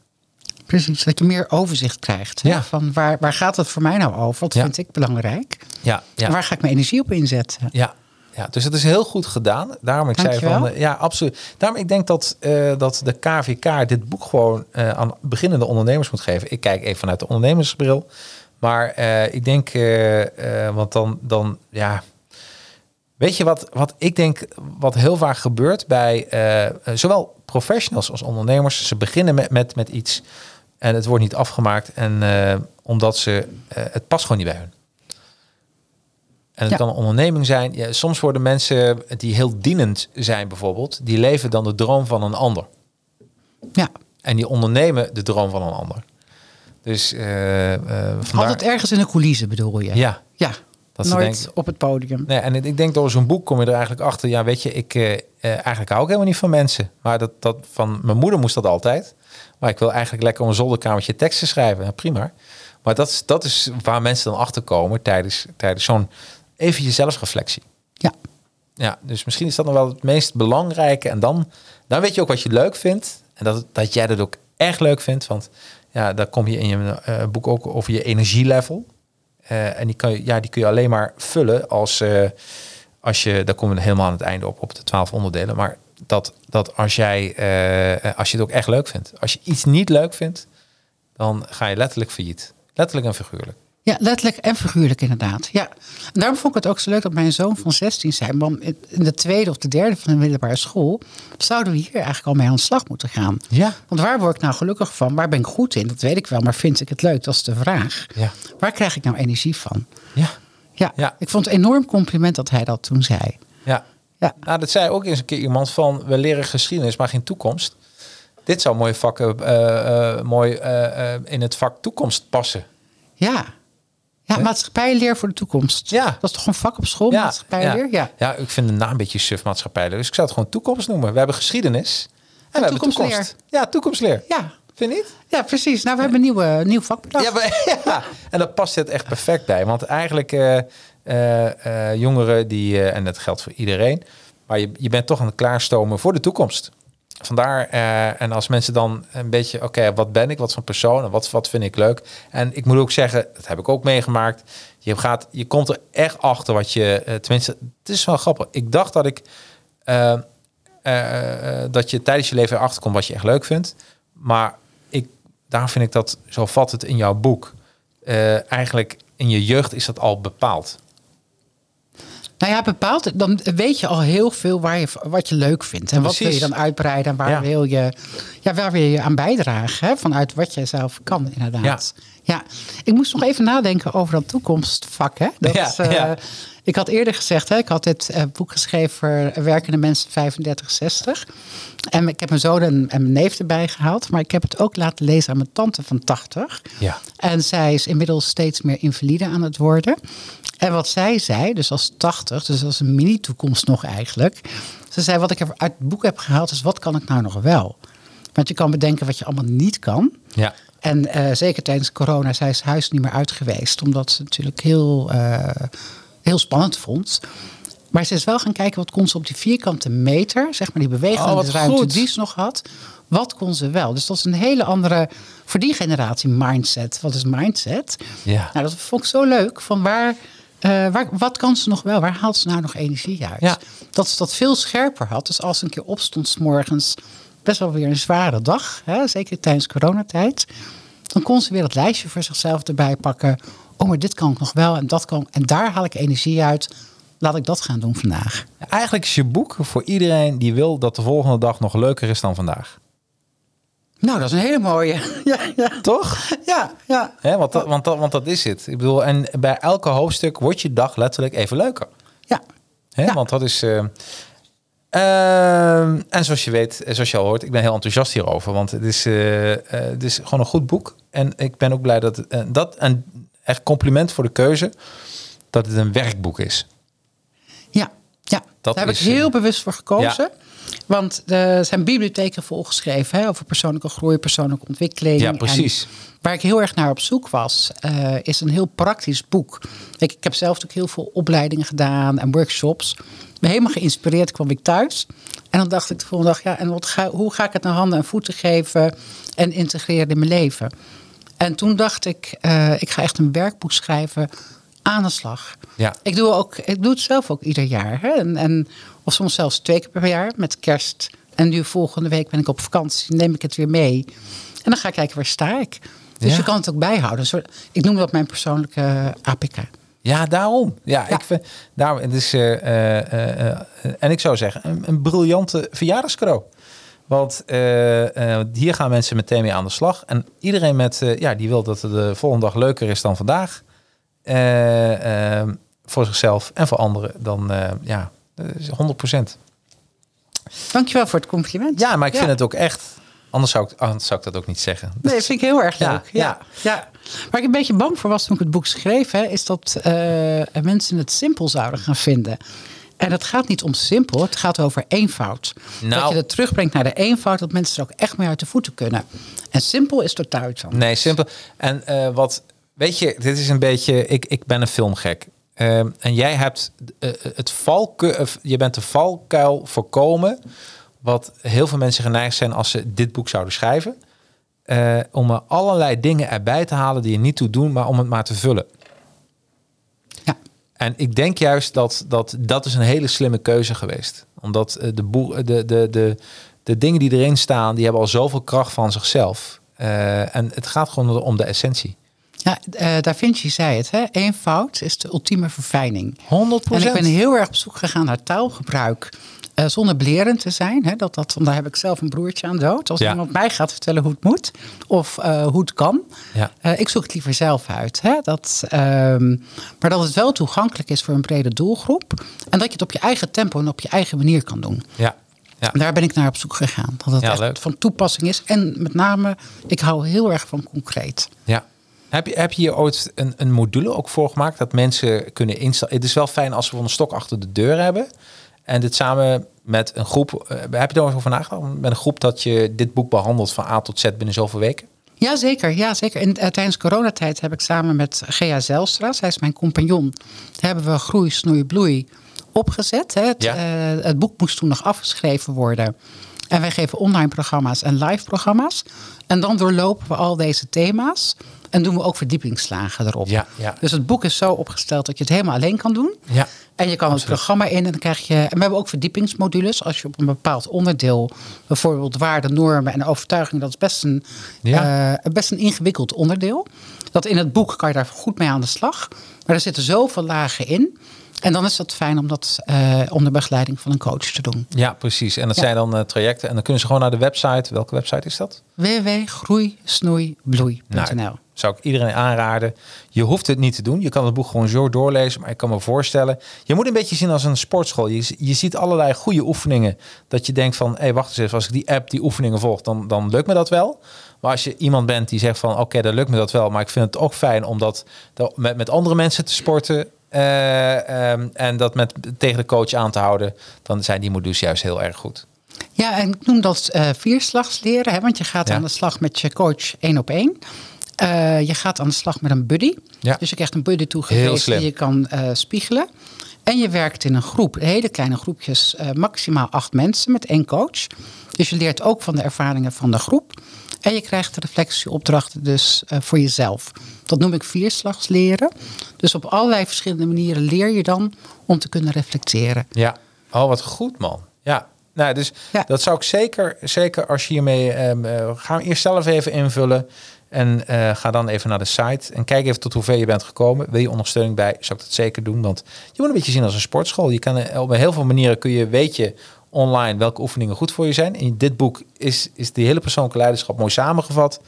Precies, dat je meer overzicht krijgt. Hè? Van waar, waar gaat het voor mij nou over? Wat Ja. vind ik belangrijk? Ja, ja. En waar ga ik mijn energie op inzetten? Ja, ja, dus het is heel goed gedaan. Daarom ik zei van, eh, ja, absoluut. Daarom ik denk dat, eh, dat de KVK dit boek gewoon aan beginnende ondernemers moet geven. Ik kijk even vanuit de ondernemersbril, maar ik denk, want dan, dan, ja, weet je wat, wat ik denk, wat heel vaak gebeurt bij eh, eh, zowel professionals als ondernemers. Ze beginnen met, met, met iets en het wordt niet afgemaakt en eh, omdat ze, het past gewoon niet bij hun. En het Ja. kan een onderneming zijn. Ja, soms worden mensen die heel dienend zijn bijvoorbeeld, die leven dan de droom van een ander. Ja, En die ondernemen de droom van een ander. Dus eh, vandaar... altijd ergens in de coulissen bedoel je? Ja, Ja, Dat nooit denken- op het podium. Nee, en ik denk door zo'n boek kom je er eigenlijk achter. Ja, weet je, ik eh, eh, eigenlijk hou ik helemaal niet van mensen. Maar dat, dat van mijn moeder moest dat altijd. Maar ik wil eigenlijk lekker op een zolderkamertje teksten schrijven. Prima. Maar dat is, dat is waar mensen dan achter komen tijdens, tijdens zo'n even je zelfreflectie. Ja. Ja, dus misschien is dat nog wel het meest belangrijke. En dan, dan weet je ook wat je leuk vindt. En dat, dat jij dat ook echt leuk vindt. Want ja, daar kom je in je eh, boek ook over je energielevel. Eh, en die, kan ja, die kun je alleen maar vullen als, eh, als je, daar komen we helemaal aan het einde op, op de twaalf onderdelen. Maar dat, dat als jij, eh, als je het ook echt leuk vindt. Als je iets niet leuk vindt, dan ga je letterlijk failliet. Letterlijk en figuurlijk. Ja, letterlijk en figuurlijk inderdaad. Ja. En daarom vond ik het ook zo leuk dat mijn zoon van 16 zei... "Mam, in de tweede of de derde van de middelbare school... zouden we hier eigenlijk al mee aan de slag moeten gaan. Ja. Want waar word ik nou gelukkig van? Waar ben ik goed in? Dat weet ik wel, maar vind ik het leuk? Dat is de vraag. Ja. Waar krijg ik nou energie van? Ja. Ja, Ja. ik vond het een enorm compliment dat hij dat toen zei. Ja. Ja. Nou, dat zei ook eens een keer iemand van, we leren geschiedenis, maar geen toekomst. Dit zou mooi, vakken, eh, eh, mooi eh, in het vak toekomst passen. Ja. Ja, maatschappijleer voor de toekomst. Ja. Dat is toch een vak op school, maatschappijleer? Ja. ja, ik vind de naam een beetje suf maatschappijleer. Dus ik zou het gewoon toekomst noemen. We hebben geschiedenis en, we hebben toekomst. Ja, toekomstleer. Ja. Vind je niet? Ja, precies. Nou, we hebben een nieuwe, nieuw vak bedacht. Ja, maar, ja, en daar past het echt perfect bij. Want eigenlijk eh, eh, eh, jongeren die, en dat geldt voor iedereen, maar je, je bent toch aan het klaarstomen voor de toekomst. Vandaar, eh, en als mensen dan een beetje, oké, wat ben ik, wat voor persoon en wat, wat vind ik leuk? En ik moet ook zeggen, dat heb ik ook meegemaakt. Je, gaat, je komt er echt achter wat je, eh, tenminste, het is wel grappig. Ik dacht dat ik, eh, dat je tijdens je leven erachter komt wat je echt leuk vindt. Maar ik, daar vind ik dat, zo vat het in jouw boek, eigenlijk in je jeugd is dat al bepaald. Nou ja, bepaald. Dan weet je al heel veel waar je, wat je leuk vindt. En wat wil je dan uitbreiden en waar, Ja. wil, je, ja, waar wil je aan bijdragen? Hè? Vanuit wat jij zelf kan, inderdaad. Ja. ik moest nog even nadenken over dat toekomstvak. Hè? Dat, Ja, is, eh, ja. Ik had eerder gezegd, hè, ik had dit eh, boek geschreven voor werkende mensen 35, 60. En ik heb mijn zoon en, en mijn neef erbij gehaald. Maar ik heb het ook laten lezen aan mijn tante van 80. Ja. En zij is inmiddels steeds meer invalide aan het worden. En wat zij zei, dus als 80, dus als een mini-toekomst nog eigenlijk. Ze zei, wat ik er uit het boek heb gehaald, is wat kan ik nou nog wel? Want je kan bedenken wat je allemaal niet kan. Ja. En eh, zeker tijdens corona, zij is huis niet meer uit geweest. Omdat ze natuurlijk heel, eh, heel spannend vond. Maar ze is wel gaan kijken wat kon ze op die vierkante meter, zeg maar die bewegende Oh, ruimte goed. die ze nog had. Wat kon ze wel? Dus dat is een hele andere, voor die generatie, mindset. Wat is mindset? Ja. Nou, dat vond ik zo leuk. Van waar, eh, waar, wat kan ze nog wel? Waar haalt ze nou nog energie uit? Ja. Dat ze dat veel scherper had. Dus als ze een keer opstond 's morgens, best wel weer een zware dag. Hè? Zeker tijdens coronatijd. Dan kon ze weer dat lijstje voor zichzelf erbij pakken. Oh, maar dit kan ik nog wel en dat kan. En daar haal ik energie uit. Laat ik dat gaan doen vandaag. Eigenlijk is je boek voor iedereen die wil dat de volgende dag nog leuker is dan vandaag. Nou, dat is een hele mooie. Ja, ja. Toch? Ja, ja. Want, dat, want, dat, want dat is het. Ik bedoel, en bij elke hoofdstuk wordt je dag letterlijk even leuker. ja. Want dat is. eh, ehm, en zoals je weet, eh, zoals je al hoort, ik ben heel enthousiast hierover. Want het is, eh, eh, het is gewoon een goed boek. En ik ben ook blij dat het. en dat en echt compliment voor de keuze dat het een werkboek is. Ja, ja. Dat daar heb is, ik heel eh, bewust voor gekozen. Want er zijn bibliotheken volgeschreven hè, over persoonlijke groei, persoonlijke ontwikkeling. Ja, precies. En waar ik heel erg naar op zoek was, eh, is een heel praktisch boek. Ik, ik heb zelf natuurlijk heel veel opleidingen gedaan en workshops. Ben helemaal geïnspireerd kwam ik thuis. En dan dacht ik de volgende dag, ja, en wat ga, hoe ga ik het naar handen en voeten geven en integreren in mijn leven? En toen dacht ik, eh, ik ga echt een werkboek schrijven aan de slag. Ja. Ik doe, ook, ik doe het zelf ook ieder jaar. Hè? En, en, of soms zelfs twee keer per jaar met kerst. En nu volgende week ben ik op vakantie. neem ik het weer mee. En dan ga ik kijken waar sta ik. Dus Ja. je kan het ook bijhouden. Ik noem dat mijn persoonlijke APK. Ja, daarom. Ja, Ja. ik vind. Daarom, het is, eh, eh, eh, en ik zou zeggen, een, een briljante verjaardagscadeau. Want eh, eh, hier gaan mensen meteen mee aan de slag. En iedereen met, eh, ja, die wil dat het de volgende dag leuker is dan vandaag. Eh, eh, voor zichzelf en voor anderen. Dan, eh, ja, 100%. Dankjewel voor het compliment. Ja, maar ik vind het ook echt... Anders zou ik, anders zou ik dat ook niet zeggen. Nee, vind ik heel erg Ja, leuk. Ja, ja. Waar ik een beetje bang voor was toen ik het boek schreef, hè, is dat eh, mensen het simpel zouden gaan vinden. En het gaat niet om simpel, het gaat over eenvoud. Nou. Dat je het terugbrengt naar de eenvoud, dat mensen er ook echt mee uit de voeten kunnen. En simpel is totaal iets anders. Nee, simpel. En eh, wat, weet je, dit is een beetje, ik, ik ben een filmgek. Ehm, en jij hebt eh, het valku, eh, je bent de valkuil voorkomen, wat heel veel mensen geneigd zijn als ze dit boek zouden schrijven, eh, om er allerlei dingen erbij te halen die je niet toe doen, maar om het maar te vullen. Ja. En ik denk juist dat dat, dat is een hele slimme keuze geweest. Omdat eh, de, de, de, de, de dingen die erin staan, die hebben al zoveel kracht van zichzelf. Eh, en het gaat gewoon om de essentie. 100%. Ja, eh, Da Vinci zei het, hè? eenvoud is de ultieme verfijning. 100%. En ik ben heel erg op zoek gegaan naar taalgebruik. eh, zonder belerend te zijn. Hè, dat, dat, daar heb ik zelf een broertje aan dood. Als Ja. iemand mij gaat vertellen hoe het moet of eh, hoe het kan. Ja. ik zoek het liever zelf uit. Hè, dat, ehm, maar dat het wel toegankelijk is voor een brede doelgroep. En dat je het op je eigen tempo en op je eigen manier kan doen. Ja. Ja. Daar ben ik naar op zoek gegaan. Dat het echt leuk. van toepassing is. En met name, ik hou heel erg van concreet. ja. Heb je, heb je hier ooit een, een module ook voor gemaakt dat mensen kunnen instellen? Het is wel fijn als we een stok achter de deur hebben. En dit samen met een groep. eh, heb je daar over nagedacht? Met een groep dat je dit boek behandelt van A tot Z binnen zoveel weken? Jazeker, ja, zeker. En eh, tijdens coronatijd heb ik samen met Gea Zelstra, zij is mijn compagnon, hebben we Groei, Snoei, Bloei opgezet. Hè. Het, Ja. eh, het boek moest toen nog afgeschreven worden. En wij geven online programma's en live programma's. En dan doorlopen we al deze thema's. En doen we ook verdiepingsslagen erop. Ja, ja. Dus het boek is zo opgesteld dat je het helemaal alleen kan doen. Ja. En je kan het programma in en dan krijg je. En we hebben ook verdiepingsmodules. Als je op een bepaald onderdeel, bijvoorbeeld waarden, normen en overtuiging, dat is best een, Ja. eh, best een ingewikkeld onderdeel. Dat in het boek kan je daar goed mee aan de slag. Maar er zitten zoveel lagen in. En dan is het fijn om dat eh, onder begeleiding van een coach te doen. Ja, precies. En dat Ja. zijn dan eh, trajecten. En dan kunnen ze gewoon naar de website. Welke website is dat? www.groeisnoeibloei.nl Nou, zou ik iedereen aanraden. Je hoeft het niet te doen. Je kan het boek gewoon zo doorlezen. Maar ik kan me voorstellen. Je moet een beetje zien als een sportschool. Je, je ziet allerlei goede oefeningen. Dat je denkt van, hé, hey, wacht eens even. Als ik die app, die oefeningen volg, dan, dan lukt me dat wel. Maar als je iemand bent die zegt van, oké, dan lukt me dat wel. Maar ik vind het ook fijn om dat, met, met andere mensen te sporten. eh, ehm, en dat met, tegen de coach aan te houden. Dan zijn die modules juist heel erg goed. Ja, en ik noem dat eh vierslagsleren. Hè, want je gaat Ja. aan de slag met je coach één op één. Eh, je gaat aan de slag met een buddy. Ja. Dus je krijgt een buddy toegewezen die je kan eh, spiegelen. En je werkt in een groep, hele kleine groepjes, eh, maximaal acht mensen met één coach. Dus je leert ook van de ervaringen van de groep. En je krijgt reflectieopdrachten dus voor jezelf. Dat noem ik vierslagsleren. Dus op allerlei verschillende manieren leer je dan om te kunnen reflecteren. Ja. Oh, wat goed, man. Ja. Nou, dus Ja. dat zou ik zeker, zeker als je hiermee... ehm eh, ga hem eerst zelf even invullen. En eh, ga dan even naar de site. En kijk even tot hoever je bent gekomen. Wil je ondersteuning bij, zou ik dat zeker doen. Want je moet een beetje zien als een sportschool. Je kan eh, op heel veel manieren kun je, weet je online welke oefeningen goed voor je zijn. In dit boek is, is die hele persoonlijke leiderschap mooi samengevat.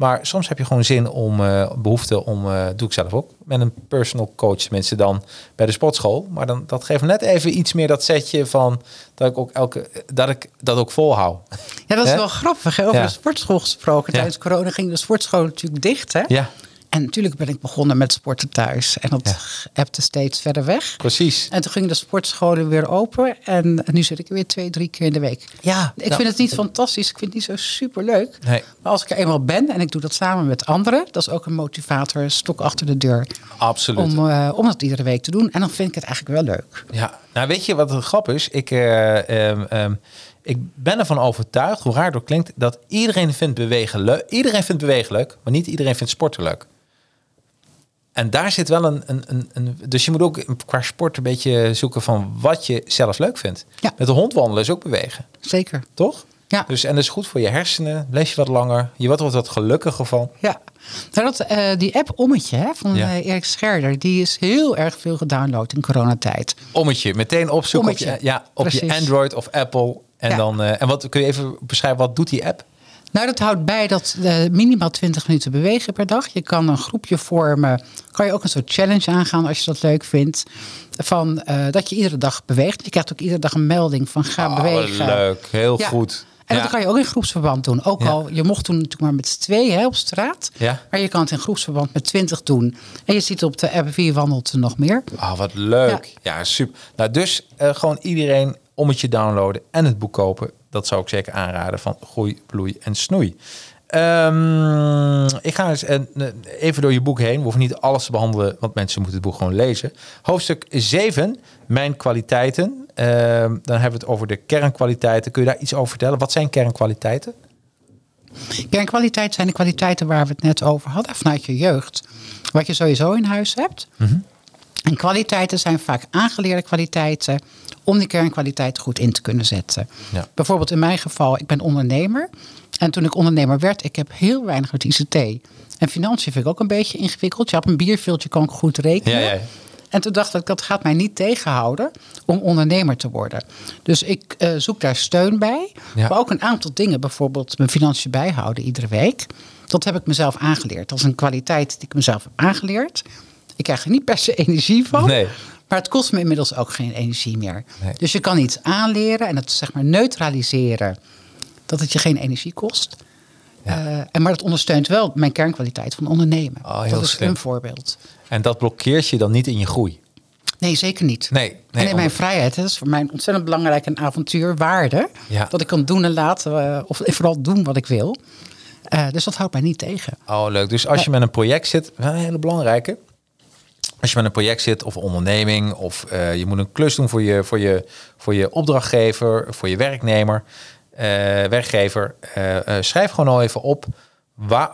Maar soms heb je gewoon zin om, eh, behoefte om, eh, doe ik zelf ook, met een personal coach, mensen dan bij de sportschool. Maar dan, dat geeft net even iets meer dat setje van dat ik ook elke, dat ik dat ook volhoud. Ja, dat is wel grappig. Hè? Over Ja. de sportschool gesproken. Ja. Tijdens corona ging de sportschool natuurlijk dicht. Hè? Ja, En natuurlijk ben ik begonnen met sporten thuis. En dat Ja. steeds verder weg. precies. En toen gingen de sportscholen weer open. En nu zit ik er weer twee, drie keer in de week. Ja, Ik nou, vind het niet fantastisch. Ik vind het niet zo superleuk. Nee. Maar als ik er eenmaal ben en ik doe dat samen met anderen. Dat is ook een motivator, een stok achter de deur. Absoluut. Om, eh, om dat iedere week te doen. En dan vind ik het eigenlijk wel leuk. Ja, nou weet je wat het grap is? Ik, eh, ehm, ehm, ik ben ervan overtuigd, hoe raar het ook klinkt, dat iedereen vindt bewegen leuk. Iedereen vindt bewegen leuk, maar niet iedereen vindt sporten leuk. En daar zit wel een, een, een, een... Dus je moet ook qua sport een beetje zoeken van wat je zelf leuk vindt. Ja. Met de hond wandelen is ook bewegen, Zeker. toch? Ja. Dus, en dat is goed voor je hersenen. Lees je wat langer. Je wordt er wat gelukkiger van. Ja, nou dat, eh, die app Ommetje hè, van Ja. eh, Erik Scherder, die is heel erg veel gedownload in coronatijd. Ommetje, meteen opzoeken op je, ja, op je. Android of Apple. En, Ja. dan, eh, en wat kun je even beschrijven, wat doet die app? Nou, dat houdt bij dat eh, minimaal 20 minuten bewegen per dag. Je kan een groepje vormen. Kan je ook een soort challenge aangaan als je dat leuk vindt. Van eh, dat je iedere dag beweegt. Je krijgt ook iedere dag een melding van ga Oh, bewegen. leuk, heel Ja. goed. En Ja. dat kan je ook in groepsverband doen. Ook Ja. al, je mocht toen natuurlijk maar met z'n tweeën op straat. Ja. Maar je kan het in groepsverband met 20 doen. En je ziet op de app wie wandelt er nog meer. Ah, wat leuk. Ja, super. Nou, dus eh, gewoon iedereen om het je downloaden en het boek kopen. Dat zou ik zeker aanraden van Groei, Bloei en Snoei. Ehm, ik ga eens eh, even door je boek heen. We hoeven niet alles te behandelen, want mensen moeten het boek gewoon lezen. Hoofdstuk 7, Mijn kwaliteiten. Ehm, dan hebben we het over de kernkwaliteiten. Kun je daar iets over vertellen? Wat zijn kernkwaliteiten? Kernkwaliteit zijn de kwaliteiten waar we het net over hadden vanuit je jeugd. Wat je sowieso in huis hebt. Mhm. En kwaliteiten zijn vaak aangeleerde kwaliteiten om die kernkwaliteiten goed in te kunnen zetten. Ja. Bijvoorbeeld in mijn geval, ik ben ondernemer. En toen ik ondernemer werd, ik heb heel weinig met ICT. En financiën vind ik ook een beetje ingewikkeld. Je hebt een bierveeltje, kan ik goed rekenen. Ja. En toen dacht ik, dat gaat mij niet tegenhouden om ondernemer te worden. Dus ik eh, zoek daar steun bij. Maar ook een aantal dingen, bijvoorbeeld mijn financiën bijhouden iedere week. Dat heb ik mezelf aangeleerd. Dat is een kwaliteit die ik mezelf heb aangeleerd. Ik krijg er niet per se energie van. Nee. Maar het kost me inmiddels ook geen energie meer. Nee. Dus je kan iets aanleren en het zeg maar neutraliseren. Dat het je geen energie kost. Ja. Eh, en maar het ondersteunt wel mijn kernkwaliteit van ondernemen. Oh, dat is slim. een voorbeeld. En dat blokkeert je dan niet in je groei? Nee, zeker niet. Nee, nee, en in mijn onder- vrijheid, dat is voor mij een ontzettend belangrijk en avontuurwaarde. Ja. Dat ik kan doen en laten, eh, of vooral doen wat ik wil. Eh, dus dat houdt mij niet tegen. Oh, leuk. Dus als je met een project zit, een hele belangrijke. Als je met een project zit of onderneming of eh, je moet een klus doen voor je, voor je, voor je opdrachtgever, voor je werknemer, eh, werkgever, eh, schrijf gewoon al even op. Waar,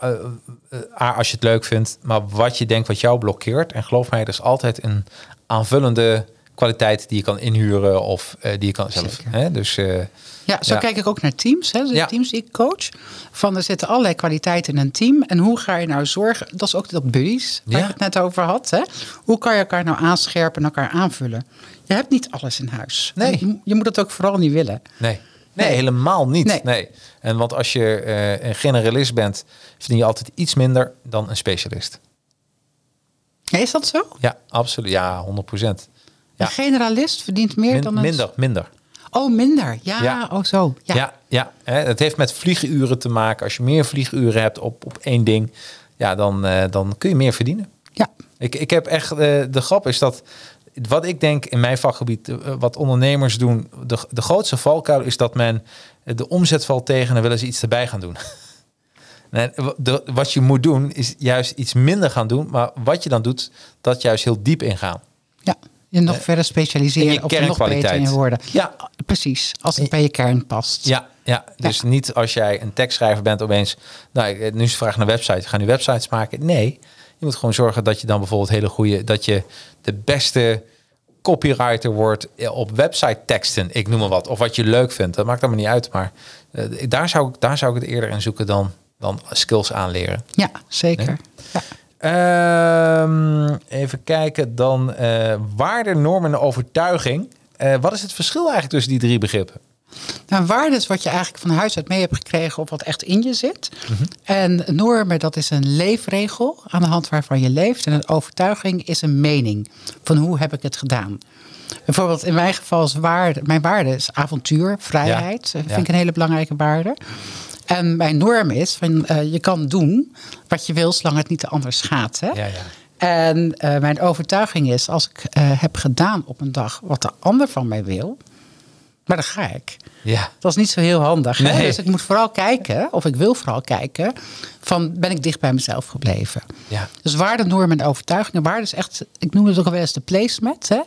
als je het leuk vindt, maar wat je denkt wat jou blokkeert. En geloof mij, er is altijd een aanvullende kwaliteit die je kan inhuren of eh, die je kan zelf. Hè? Dus eh, Ja, zo Ja. kijk ik ook naar teams. Hè, de Ja. teams die ik coach. Van er zitten allerlei kwaliteiten in een team. En hoe ga je nou zorgen? Dat is ook dat buddies waar Ja. ik het net over had. Hè? Hoe kan je elkaar nou aanscherpen en elkaar aanvullen? Je hebt niet alles in huis. Nee. Je, je moet het ook vooral niet willen. Nee. Nee, Nee. helemaal niet. Nee. Nee. En want als je eh, een generalist bent, verdien je altijd iets minder dan een specialist. Is dat zo? Ja, absoluut. Ja, 100 procent. Ja. Een generalist verdient meer dan een... minder, minder. Oh, minder. Ja, Ja. oh zo. Ja, Ja. ja, het heeft met vlieguren te maken. Als je meer vlieguren hebt op, op één ding, ja, dan, eh, dan kun je meer verdienen. ja. Ik, ik heb echt, eh, de grap is dat, wat ik denk in mijn vakgebied, eh, wat ondernemers doen, de, de grootste valkuil is dat men de omzet valt tegen en willen ze iets erbij gaan doen. Nee, de, wat je moet doen is juist iets minder gaan doen, maar wat je dan doet, dat juist heel diep ingaan. Ja, je nog Eh, verder specialiseren je of nog beter in worden. Ja. Precies, als het bij je kern past. Ja, ja. dus niet als jij een tekstschrijver bent opeens, nou, nu is de vraag naar website, ga nu websites maken? Nee, je moet gewoon zorgen dat je dan bijvoorbeeld hele goede, dat je de beste copywriter wordt op website teksten, ik noem maar wat, of wat je leuk vindt. Dat maakt allemaal niet uit, maar eh, daar, zou ik, daar zou ik het eerder in zoeken dan, dan skills aanleren. Ja, zeker. Ja. Ehm, even kijken, dan eh waarde, normen en overtuiging. Eh, wat is het verschil eigenlijk tussen die drie begrippen? Nou, waarde is wat je eigenlijk van huis uit mee hebt gekregen of wat echt in je zit. En normen, dat is een leefregel aan de hand waarvan je leeft. En een overtuiging is een mening van hoe heb ik het gedaan. Bijvoorbeeld in mijn geval is waarde, mijn waarde is avontuur, vrijheid. Ja. vind ik een hele belangrijke waarde. En mijn norm is van eh, je kan doen wat je wil zolang het niet de ander schaadt. Hè? Ja, ja. En eh, mijn overtuiging is, als ik eh, heb gedaan op een dag wat de ander van mij wil, maar dan ga ik. Ja, Dat is niet zo heel handig. Nee. Dus ik moet vooral kijken, of ik wil vooral kijken, van ben ik dicht bij mezelf gebleven. ja. Dus waarde, normen en overtuigingen. Waarde is echt, ik noem het ook wel eens de placement. Hè?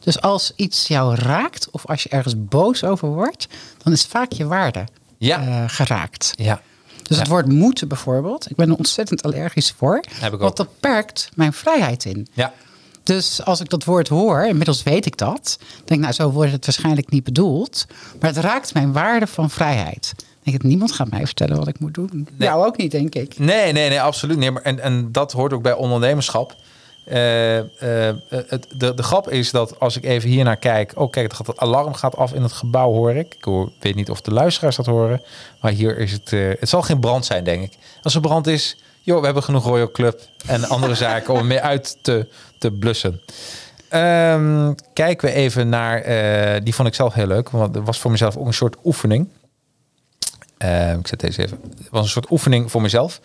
Dus als iets jou raakt, of als je ergens boos over wordt, dan is vaak je waarde Ja. eh, geraakt. ja. Dus Ja. het woord moeten bijvoorbeeld, ik ben er ontzettend allergisch voor. Heb ik want dat perkt mijn vrijheid in. Ja, Dus als ik dat woord hoor, inmiddels weet ik dat. Denk ik, nou, zo wordt het waarschijnlijk niet bedoeld. Maar het raakt mijn waarde van vrijheid. Ik denk niemand gaat mij vertellen wat ik moet doen. Jou ook niet, denk ik. Nee, nee, nee, absoluut niet. Maar en, en dat hoort ook bij ondernemerschap. Eh, het, de, de grap is dat als ik even hier naar kijk... Oh, kijk, het, alarm gaat af in het gebouw, hoor ik. Ik hoor, weet niet of de luisteraars dat horen. Maar hier is het... het zal geen brand zijn, denk ik. Als er brand is... joh, we hebben genoeg Royal Club en andere zaken om mee uit te, te blussen. Ehm, kijken we even naar... die vond ik zelf heel leuk. Want het was voor mezelf ook een soort oefening. Ehm, ik zet deze even. Het was een soort oefening voor mezelf.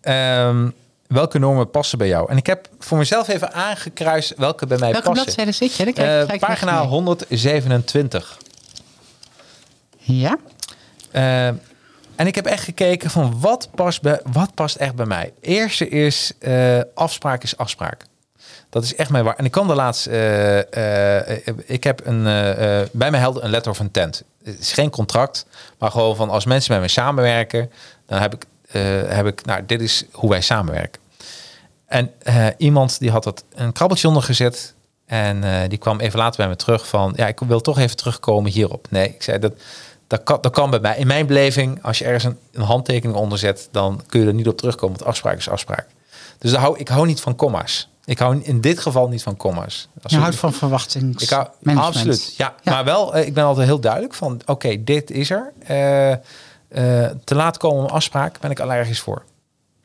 Ehm, welke normen passen bij jou? En ik heb voor mezelf even aangekruist welke bij mij Welke passen. bladzijde zit je? Dan kijk ik Eh, pagina even mee. 127. Ja? Eh, en ik heb echt gekeken van wat past, bij, wat past echt bij mij. Eerste is eh, afspraak is afspraak. Dat is echt mijn waar. En ik kan de laatste. ik heb een, bij mij helder een letter of intent. Het is geen contract, maar gewoon van als mensen met mij samenwerken, dan heb ik, heb ik, nou, dit is hoe wij samenwerken. En eh, iemand die had dat een krabbeltje onder gezet. En eh, die kwam even later bij me terug van... ja, ik wil toch even terugkomen hierop. Nee, ik zei dat... Dat kan, dat kan bij mij. In mijn beleving, als je ergens een, een handtekening onder zet... dan kun je er niet op terugkomen, want afspraak is afspraak. Dus daar hou, ik hou niet van comma's. Ik hou in dit geval niet van comma's. Als Je houdt van verwachtings. ik hou, management. absoluut. Ja, Ja. maar wel, eh, ik ben altijd heel duidelijk van, oké, dit is er. Te laat komen om afspraak ben ik allergisch voor.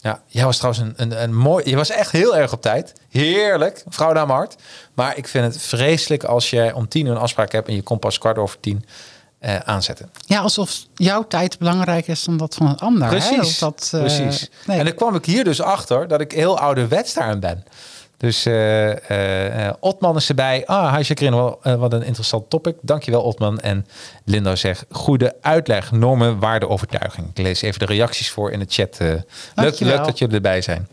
Ja, jij was trouwens een, een, een mooi, je was echt heel erg op tijd. Heerlijk, vrouw naar mijn hart. Maar ik vind het vreselijk als je om tien uur een afspraak hebt en je komt pas kwart over tien eh, aanzetten. Ja, alsof jouw tijd belangrijker is dan dat van een ander. hè? Precies, Dat, dat, eh, precies. nee. En dan kwam ik hier dus achter dat ik heel ouderwets daarin ben. Dus eh, Otman is erbij. Ah, eh, wat een interessant topic. Dankjewel Otman. En Linda zegt, goede uitleg, normen, waarde, overtuiging. Ik lees even de reacties voor in de chat. leuk, leuk dat jullie erbij zijn.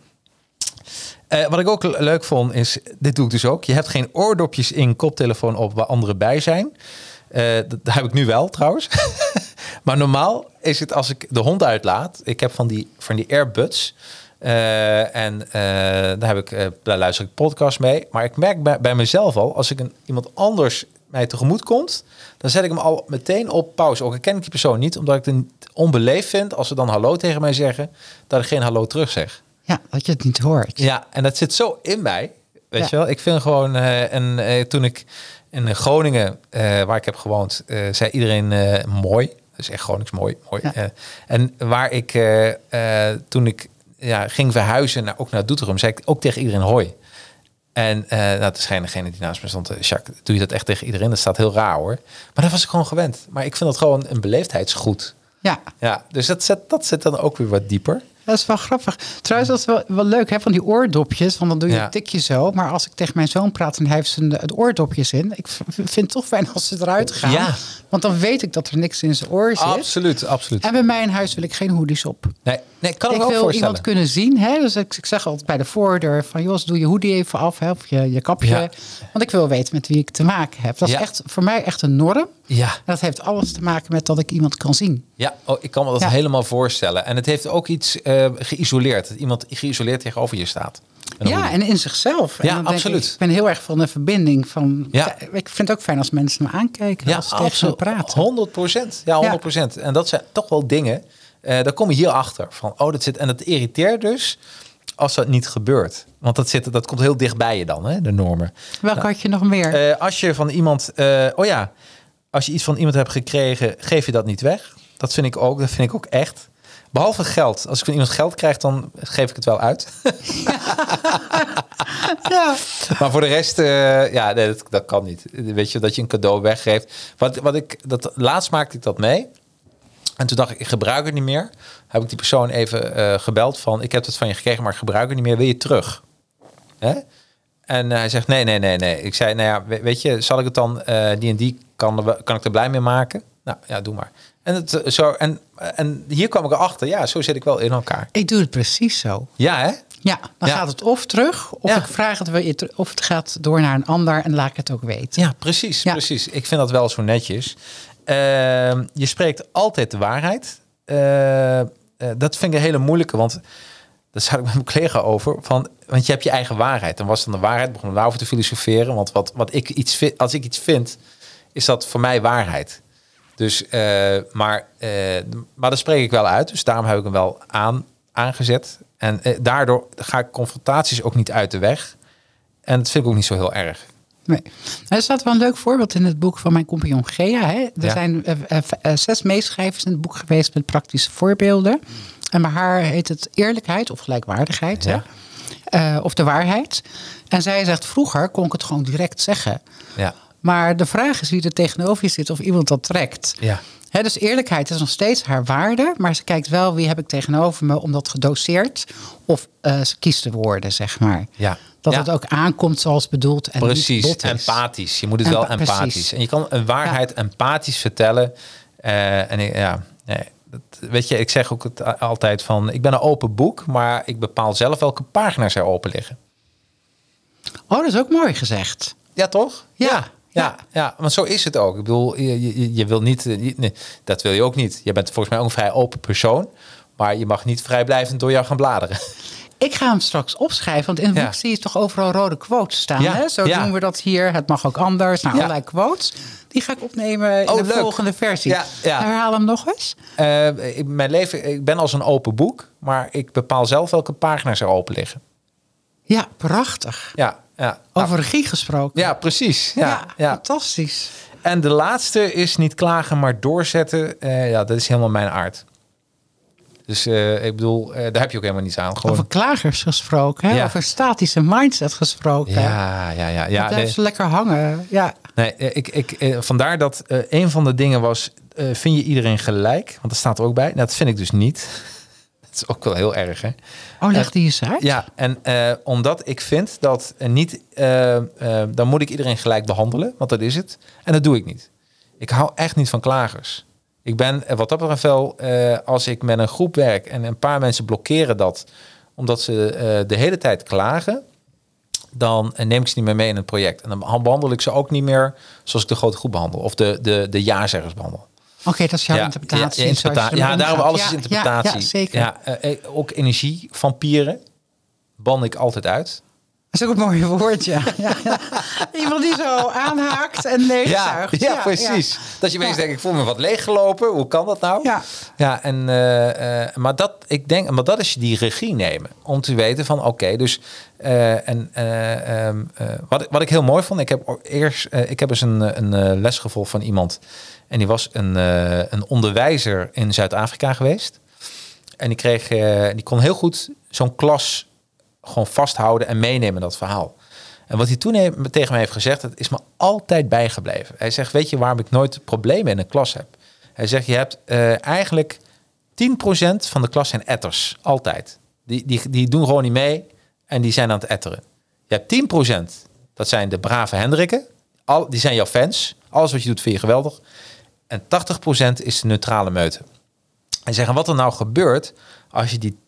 Wat ik ook le- leuk vond is, dit doe ik dus ook. Je hebt geen oordopjes in koptelefoon op waar anderen bij zijn. Dat, dat heb ik nu wel trouwens. maar normaal is het als ik de hond uitlaat. Ik heb van die, van die airbuds. Eh, en eh, daar, heb ik, eh, daar luister ik podcast mee. Maar ik merk bij, bij mezelf al, als ik een, iemand anders mij tegemoet komt, dan zet ik hem al meteen op pauze. Ook al ken ik die persoon niet, omdat ik het onbeleefd vind als ze dan hallo tegen mij zeggen, dat ik geen hallo terug zeg. Ja, dat je het niet hoort. Ja, en dat zit zo in mij. Weet Ja. je wel? Ik vind gewoon... en toen ik in Groningen, waar ik heb gewoond, zei iedereen mooi. Dus echt Gronings mooi. mooi. Ja. En waar ik, toen ik ja, ging verhuizen, naar, ook naar Doetinchem, zei ik ook tegen iedereen hoi. En eh nou, het is geen degene die naast me stond. eh, Jacques, doe je dat echt tegen iedereen? Dat staat heel raar hoor. Maar dat was ik gewoon gewend. Maar ik vind dat gewoon een beleefdheidsgoed. Ja, Ja, dus dat zit, dat zit dan ook weer wat dieper. Dat is wel grappig. Trouwens, dat is wel, wel leuk, hè, van die oordopjes. Want dan doe je Ja. een tikje zo. Maar als ik tegen mijn zoon praat en hij heeft zijn, het oordopjes in. Ik vind het toch fijn als ze eruit gaan. Ja. Want dan weet ik dat er niks in zijn oor zit. Absoluut, absoluut. En bij mij in huis wil ik geen hoodies op. Nee, nee ik kan ik wel wil iemand kunnen zien. Hè? Dus ik, ik zeg altijd bij de voordeur van... Jos, doe je hoodie even af, hè? of je, je kapje. Ja. Want ik wil weten met wie ik te maken heb. Dat is echt voor mij echt een norm. Ja, dat heeft alles te maken met dat ik iemand kan zien. ja oh, ik kan me dat Ja. helemaal voorstellen. En het heeft ook iets eh, geïsoleerd. Dat iemand geïsoleerd tegenover je staat. En ja, en in zichzelf. En Ja, absoluut. Ik, ik ben heel erg van de verbinding. Van, Ja. Ik vind het ook fijn als mensen me aankijken. als ze me praten. 100 procent. Ja, 100 procent. En dat zijn toch wel dingen. eh daar kom je hier achter. Van, oh, dat zit. En dat irriteert dus als dat niet gebeurt. Want dat, zit, dat komt heel dicht bij je dan, hè, de normen. Welke had je nog meer? Eh, als je van iemand, oh ja, als je iets van iemand hebt gekregen, geef je dat niet weg. Dat vind ik ook, dat vind ik ook echt. Behalve geld. Als ik van iemand geld krijg, dan geef ik het wel uit. ja. maar voor de rest, eh, ja, nee, dat, dat kan niet. Weet je, dat je een cadeau weggeeft. Wat, wat ik, dat, laatst maakte ik dat mee. En toen dacht ik, ik gebruik het niet meer. Heb ik die persoon even eh, gebeld van, ik heb het van je gekregen, maar ik gebruik het niet meer. Wil je terug? Hè? En eh, hij zegt, nee, nee, nee, nee. Ik zei, nou ja, we- weet je, zal ik het dan, eh, die en die, kan, kan ik er blij mee maken? Nou, ja, doe maar. En, het, eh, zo, en, en hier kwam ik erachter, ja, zo zit ik wel in elkaar. Ik doe het precies zo. Ja, hè? Ja, dan Ja. gaat het of terug, of Ja. ik vraag het weer of het gaat door naar een ander en laat ik het ook weten. Ja, precies, Ja. precies. Ik vind dat wel zo netjes. Ehm, je spreekt altijd de waarheid. Eh, eh, dat vind ik een hele moeilijke, want daar zat ik met mijn collega over. Van, want je hebt je eigen waarheid. Dan was dan de waarheid, begon we daarover te filosoferen. Want wat, wat ik iets vind, als ik iets vind, is dat voor mij waarheid. Dus, eh, maar, eh, maar dat spreek ik wel uit. Dus daarom heb ik hem wel aan, aangezet. En eh, daardoor ga ik confrontaties ook niet uit de weg. En dat vind ik ook niet zo heel erg. Nee. Nou, er staat wel een leuk voorbeeld in het boek van mijn compagnon Gea. Hè. Er Ja. zijn zes meeschrijvers in het boek geweest met praktische voorbeelden. En bij haar heet het eerlijkheid of gelijkwaardigheid. Ja. Hè. Eh, of de waarheid. En zij zegt, vroeger kon ik het gewoon direct zeggen. Ja. Maar de vraag is wie er tegenover je zit of iemand dat trekt. Ja. Hè, dus eerlijkheid is nog steeds haar waarde. Maar ze kijkt wel wie heb ik tegenover me om dat gedoseerd. Of eh, ze kiest de woorden, zeg maar. Ja. Dat Ja. het ook aankomt zoals bedoeld. En niet Precies, empathisch. Je moet het Empa- wel empathisch. precies. En je kan een waarheid empathisch vertellen. Eh, en ik- ja, nee, weet je, ik zeg ook het altijd van, ik ben een open boek, maar ik bepaal zelf welke pagina's er open liggen. Oh, dat is ook mooi gezegd. Ja, toch? Ja, ja, ja, ja, want zo is het ook. Ik bedoel, je, je, je wil niet, eh, je- nee, dat wil je ook niet. Je bent volgens mij ook een vrij open persoon, maar je mag niet vrijblijvend door jou gaan bladeren. Ik ga hem straks opschrijven, want in het boek zie je toch overal rode quotes staan. Hè? Zo doen we dat hier. Het mag ook anders. Nou, allerlei quotes. Die ga ik opnemen in Oh, de leuk. volgende versie. Ja, ja. Herhaal hem nog eens. Eh, ik, mijn leven, ik ben als een open boek, maar ik bepaal zelf welke pagina's er open liggen. Ja, prachtig. Ja, ja. Over regie gesproken. Ja, precies. Ja, ja, fantastisch. En de laatste is niet klagen, maar doorzetten. Eh, ja, dat is helemaal mijn aard. Dus eh, ik bedoel, eh, daar heb je ook helemaal niets aan. Gewoon. Over klagers gesproken. Hè? Ja. Over statische mindset gesproken. Ja, ja, ja. ja dat blijft nee, lekker hangen. Ja. nee, eh, ik, ik, vandaar dat een van de dingen was, vind je iedereen gelijk? Want dat staat er ook bij. Nou, dat vind ik dus niet. Dat is ook wel heel erg, hè? Oh, leg die eens uit. Ja, en omdat ik vind dat niet, dan moet ik iedereen gelijk behandelen, want dat is het. En dat doe ik niet. Ik hou echt niet van klagers. Ik ben eh, wat dat betreft wel, eh, als ik met een groep werk en een paar mensen blokkeren dat, omdat ze eh, de hele tijd klagen, dan neem ik ze niet meer mee in het project. En dan behandel ik ze ook niet meer zoals ik de grote groep behandel, of de, de, de ja-zeggers behandel. Oké, dat is jouw Ja, interpretatie. Ja, daarom alles is interpretatie. Ja, zeker. Ja, ook energievampieren ban ik altijd uit. Dat is ook een mooi woord, ja. ja, ja. Iemand die zo aanhaakt en Ja, leegzuigt. ja, precies. Dat je Ja. denkt, ik voel me wat leeggelopen. Hoe kan dat nou? Ja. ja en, eh, eh, maar, dat, ik denk, maar dat is die regie nemen. Om te weten van, oké, dus... eh, en, eh, wat, wat ik heel mooi vond, ik heb eerst... ik heb eens een, een les gevolgd van iemand. En die was een, een onderwijzer in Zuid-Afrika geweest. En die, kreeg, die kon heel goed zo'n klas gewoon vasthouden en meenemen dat verhaal. En wat hij toen tegen mij heeft gezegd, dat is me altijd bijgebleven. Hij zegt, weet je waarom ik nooit problemen in een klas heb? Hij zegt, je hebt eh, eigenlijk 10% van de klas zijn etters, altijd. Die, die, die doen gewoon niet mee en die zijn aan het etteren. Je hebt 10%, dat zijn de brave Hendrikken. Al, die zijn jouw fans. Alles wat je doet vind je geweldig. En 80% is de neutrale meute. En wat er nou gebeurt als je die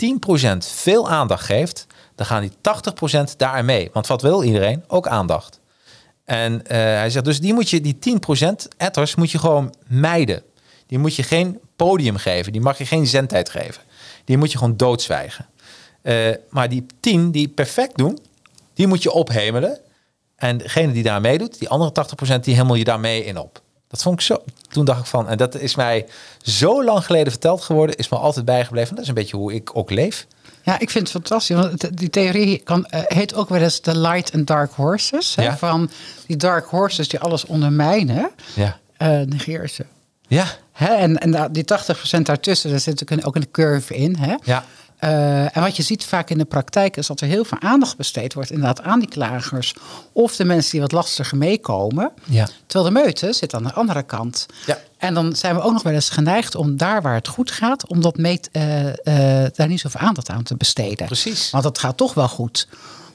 10% veel aandacht geeft, dan gaan die 80% daar mee. Want wat wil iedereen? Ook aandacht. En eh, hij zegt dus die moet je die 10% etters moet je gewoon mijden. Die moet je geen podium geven. Die mag je geen zendtijd geven. Die moet je gewoon doodzwijgen. Eh, maar die 10 die perfect doen, die moet je ophemelen. En degene die daar meedoet, die andere 80%, die hemel je daar mee in op. Dat vond ik zo. Toen dacht ik van, en dat is mij zo lang geleden verteld geworden, is me altijd bijgebleven. Dat is een beetje hoe ik ook leef. Ja, ik vind het fantastisch. Want die theorie kan, eh, heet ook wel eens de light and dark horses. Hè? Ja. Van die dark horses die alles ondermijnen, Ja. eh negeer ze. Ja. Hè? En, en die 80% daartussen, daar zit natuurlijk ook een curve in. Hè? Ja. Eh, en wat je ziet vaak in de praktijk is dat er heel veel aandacht besteed wordt inderdaad aan die klagers. Of de mensen die wat lastiger meekomen. Ja. Terwijl de meute zit aan de andere kant. Ja. En dan zijn we ook nog wel eens geneigd om daar waar het goed gaat, om dat meet, eh, eh, daar niet zoveel aandacht aan te besteden. Precies. Want het gaat toch wel goed.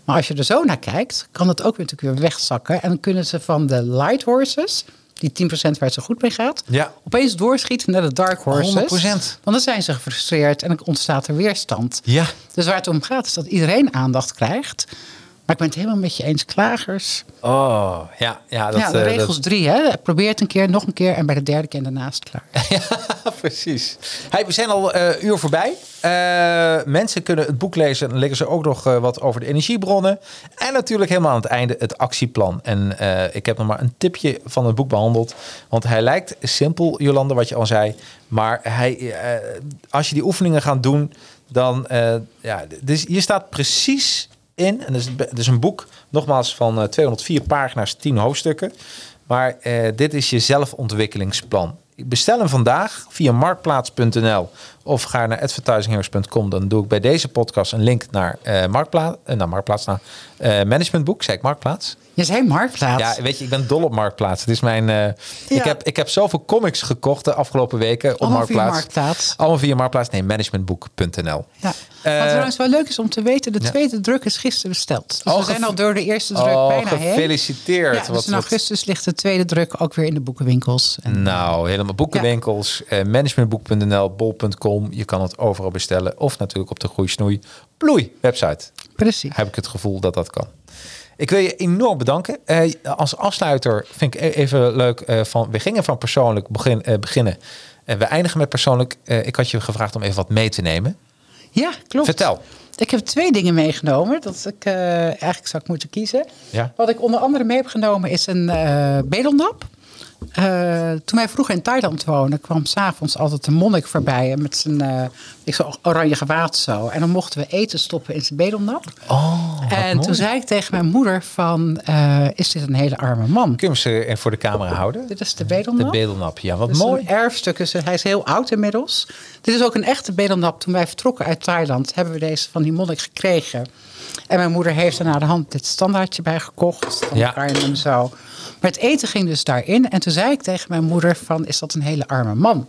Maar als je er zo naar kijkt, kan het ook weer natuurlijk weer wegzakken. En dan kunnen ze van de light horses, die 10% waar het zo goed mee gaat, Ja. opeens doorschieten naar de dark horses. 100%. Want dan zijn ze gefrustreerd en dan ontstaat er weerstand. Ja. Dus waar het om gaat is dat iedereen aandacht krijgt. Maar ik ben het helemaal met je eens, klagers. Oh, ja. Ja, dat, ja, de eh, regels drie, hè. Probeer het een keer, nog een keer en bij de derde keer daarnaast klaar. Ja, precies. Hey, we zijn al eh uur voorbij. Eh, mensen kunnen het boek lezen. Dan liggen ze ook nog wat over de energiebronnen. En natuurlijk helemaal aan het einde het actieplan. En ik heb nog maar een tipje van het boek behandeld. Want hij lijkt simpel, Jolande, wat je al zei. Maar hij, als je die oefeningen gaat doen, dan... ja, dus hier staat precies in. En het is, een boek, nogmaals, van eh, 204 pagina's, 10 hoofdstukken. Maar eh, dit is je zelfontwikkelingsplan. Ik bestel hem vandaag via marktplaats.nl of ga naar advertisingheroes.com. Dan doe ik bij deze podcast een link naar eh Marktplaats, eh, naar Marktplaats, naar eh, Managementboek. Zei ik Marktplaats? Je zei Marktplaats. Ja, weet je, ik ben dol op Marktplaats. Het is mijn. eh, ik, heb, ik heb zoveel comics gekocht de afgelopen weken op Allemaal via Marktplaats. Marktplaats. Allemaal via Marktplaats. Nee, managementboek.nl. Ja. Eh, Wat trouwens wel leuk is om te weten, de ja. tweede druk is gisteren besteld. Dus Oh, we zijn gefe- al door de eerste druk Oh, bijna heen. gefeliciteerd. Ja, dus Wat- in wat- augustus ligt de tweede druk ook weer in de boekenwinkels. En, Nou, helemaal boekenwinkels, eh, managementboek.nl, bol.com. Je kan het overal bestellen. Of natuurlijk op de Groeisnoei Bloei website. precies. Heb ik het gevoel dat dat kan. Ik wil je enorm bedanken. Eh, als afsluiter vind ik e- even leuk. eh, van, we gingen van persoonlijk begin, eh, beginnen. En we eindigen met persoonlijk. Ik had je gevraagd om even wat mee te nemen. Ja, klopt. Vertel. Ik heb twee dingen meegenomen. Dat ik eigenlijk zou ik moeten kiezen. Ja. Wat ik onder andere mee heb genomen is een eh bedelnap. Eh, toen wij vroeger in Thailand woonden, kwam s'avonds altijd een monnik voorbij met zijn eh, ik zo oranje gewaad zo. En dan mochten we eten stoppen in zijn bedelnap. Oh, en toen zei ik tegen mijn moeder van, eh, is dit een hele arme man? Kun je ze eh, voor de camera houden? Dit is de De bedelnap. bedelnap. Ja, wat Dus mooi. een erfstuk. Dus hij is heel oud inmiddels. Dit is ook een echte bedelnap. Toen wij vertrokken uit Thailand, hebben we deze van die monnik gekregen. En mijn moeder heeft er naar de hand dit standaardje bij gekocht. Dan Ja. kan je hem zo. Maar het eten ging dus daarin. En toen zei ik tegen mijn moeder van, is dat een hele arme man?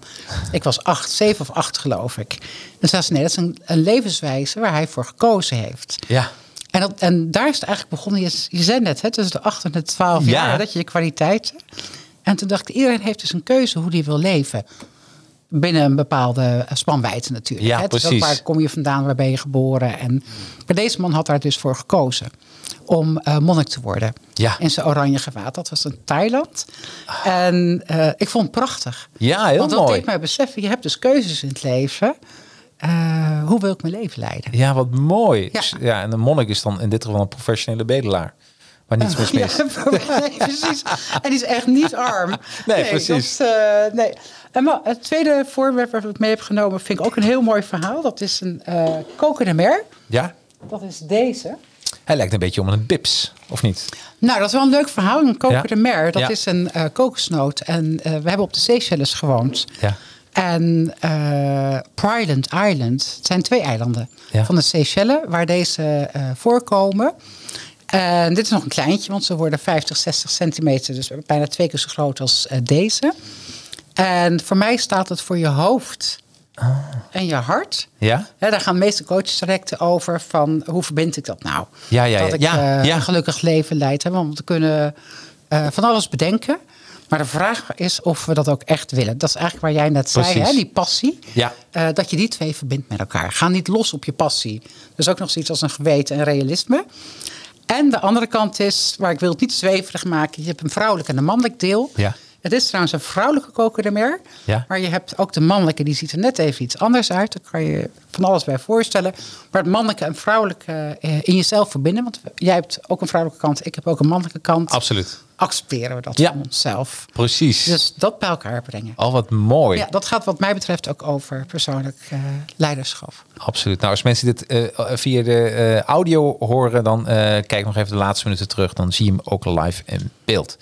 Ik was acht, zeven of acht geloof ik. En zei ze, nee, dat is een, een levenswijze waar hij voor gekozen heeft. Ja. En, dat, en daar is het eigenlijk begonnen. Je, je zei net, hè, tussen de 8 en de 12 Ja. jaar, dat je je kwaliteiten. En toen dacht ik, iedereen heeft dus een keuze hoe die wil leven. Binnen een bepaalde spanwijdte natuurlijk. Ja, hè. Ook precies. waar kom je vandaan, waar ben je geboren. En, maar deze man had daar dus voor gekozen om eh, monnik te worden. Ja. In zijn oranje gewaad. Dat was in Thailand. En eh, ik vond het prachtig. Ja, heel Want dat mooi. deed mij beseffen, je hebt dus keuzes in het leven. Eh, hoe wil ik mijn leven leiden? Ja, wat mooi. Ja. Ja. en een monnik is dan in dit geval een professionele bedelaar. Waar niets mis mee is. Ja, nee, precies. En die is echt niet arm. Nee, precies. dat, eh, nee. En maar het tweede voorwerp waar ik mee heb genomen vind ik ook een heel mooi verhaal. Dat is een kokende mer. Ja? Dat is deze. Hij lijkt een beetje om een bips, of niet? Nou, dat is wel een leuk verhaal. Een kokende Ja. mer, dat Ja. is een eh kokosnoot. En eh, we hebben op de Seychelles gewoond. Ja. En eh Pryland Island, het zijn twee eilanden Ja. van de Seychelles waar deze voorkomen. En dit is nog een kleintje, want ze worden 50, 60 centimeter, dus bijna twee keer zo groot als deze. En voor mij staat het voor je hoofd en je hart. Ja? Daar gaan de meeste coaches direct over van hoe verbind ik dat nou? Ja, ja, dat ik Ja, eh, ja. een gelukkig leven leid. Hè? Want we kunnen eh, van alles bedenken. Maar de vraag is of we dat ook echt willen. Dat is eigenlijk waar jij net zei, hè? die passie. Ja. Eh, dat je die twee verbindt met elkaar. Ga niet los op je passie. Dus ook nog zoiets als een geweten en realisme. En de andere kant is, waar ik wil het niet zweverig maken. Je hebt een vrouwelijk en een mannelijk deel. Ja. Het is trouwens een vrouwelijke kokerdemer. Ja. Maar je hebt ook de mannelijke, die ziet er net even iets anders uit. Daar kan je van alles bij voorstellen. Maar het mannelijke en vrouwelijke eh, in jezelf verbinden. Want jij hebt ook een vrouwelijke kant, ik heb ook een mannelijke kant. Absoluut. Accepteren we dat Ja. van onszelf. Precies. Dus dat bij elkaar brengen. Al wat mooi. Ja, dat gaat wat mij betreft ook over persoonlijk eh, leiderschap. Absoluut. Nou, als mensen dit eh, via de audio horen, dan kijk nog even de laatste minuten terug. Dan zie je hem ook live in beeld.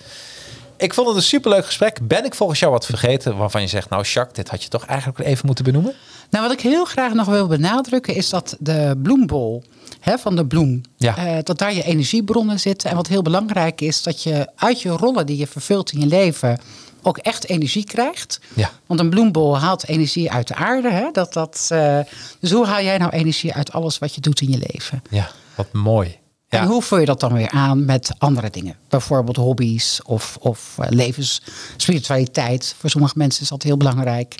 Ik vond het een superleuk gesprek. Ben ik volgens jou wat vergeten waarvan je zegt, nou Jacques, dit had je toch eigenlijk even moeten benoemen? Nou, wat ik heel graag nog wil benadrukken is dat de bloembol hè, van de bloem, Ja. eh, dat daar je energiebronnen zitten. En wat heel belangrijk is, dat je uit je rollen die je vervult in je leven ook echt energie krijgt. Ja. Want een bloembol haalt energie uit de aarde. Hè? Dat, dat, eh, dus hoe haal jij nou energie uit alles wat je doet in je leven? Ja, wat mooi. Ja. En hoe vul je dat dan weer aan met andere dingen? Bijvoorbeeld hobby's of, of eh, levensspiritualiteit. Voor sommige mensen is dat heel belangrijk.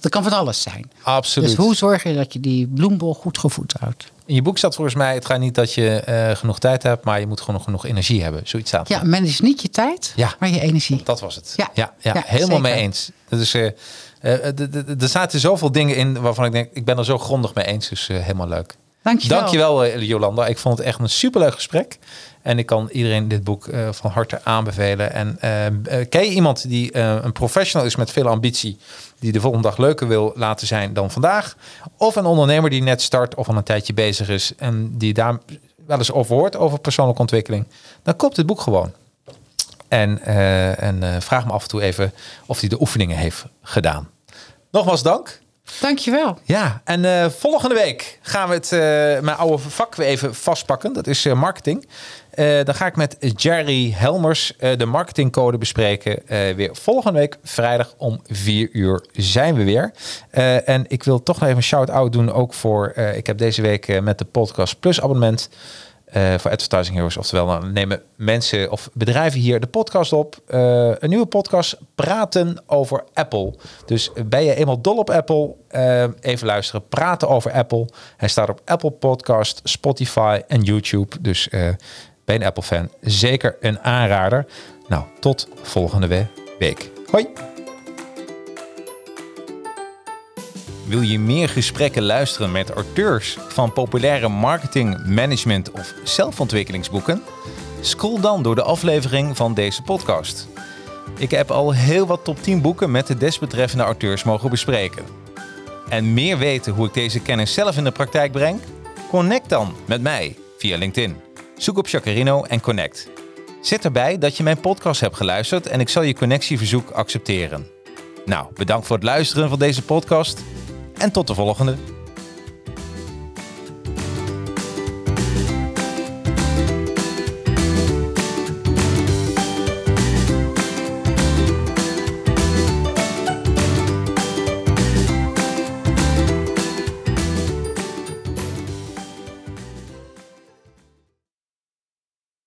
Dat kan van alles zijn. Absoluut. Dus hoe zorg je dat je die bloembol goed gevoed houdt? In je boek staat volgens mij, het gaat niet dat je eh, genoeg tijd hebt, maar je moet gewoon genoeg energie hebben. Zoiets staat. Ja, manage niet je tijd, Ja. maar je energie. Dat was het. Ja. ja, ja, Ja, helemaal zeker. mee eens. Dus, d- er zaten zoveel dingen in waarvan ik denk, ik ben er zo grondig mee eens. Dus helemaal leuk. Dankjewel. Dankjewel eh, Jolanda. Ik vond het echt een superleuk gesprek. En ik kan iedereen dit boek eh, van harte aanbevelen. En eh, ken je iemand die een professional is met veel ambitie, die de volgende dag leuker wil laten zijn dan vandaag? Of een ondernemer die net start of al een tijdje bezig is en die daar wel eens over hoort over persoonlijke ontwikkeling, dan koop dit boek gewoon. En, en vraag me af en toe even of hij de oefeningen heeft gedaan. Nogmaals dank. Dankjewel. Ja, en eh, volgende week gaan we het, eh, mijn oude vak weer even vastpakken. Dat is eh, marketing. Dan ga ik met Jerry Helmers de marketingcode bespreken. Weer volgende week vrijdag om 4 uur zijn we weer. En ik wil toch nog even een shout-out doen ook voor... ik heb deze week met de Podcast Plus abonnement... eh, voor Advertising Heroes. Oftewel, dan nemen mensen of bedrijven hier de podcast op. Eh, een nieuwe podcast, Praten over Apple. Dus ben je eenmaal dol op Apple, eh, even luisteren. Praten over Apple. Hij staat op Apple Podcast, Spotify en YouTube. Dus ben je een Apple-fan, zeker een aanrader. Nou, tot volgende we- week. Hoi! Wil je meer gesprekken luisteren met auteurs van populaire marketing, management of zelfontwikkelingsboeken? Scroll dan door de aflevering van deze podcast. Ik heb al heel wat top 10 boeken met de desbetreffende auteurs mogen bespreken. En meer weten hoe ik deze kennis zelf in de praktijk breng? Connect dan met mij via LinkedIn. Zoek op Jacarino en connect. Zet erbij dat je mijn podcast hebt geluisterd en ik zal je connectieverzoek accepteren. Nou, bedankt voor het luisteren van deze podcast en tot de volgende.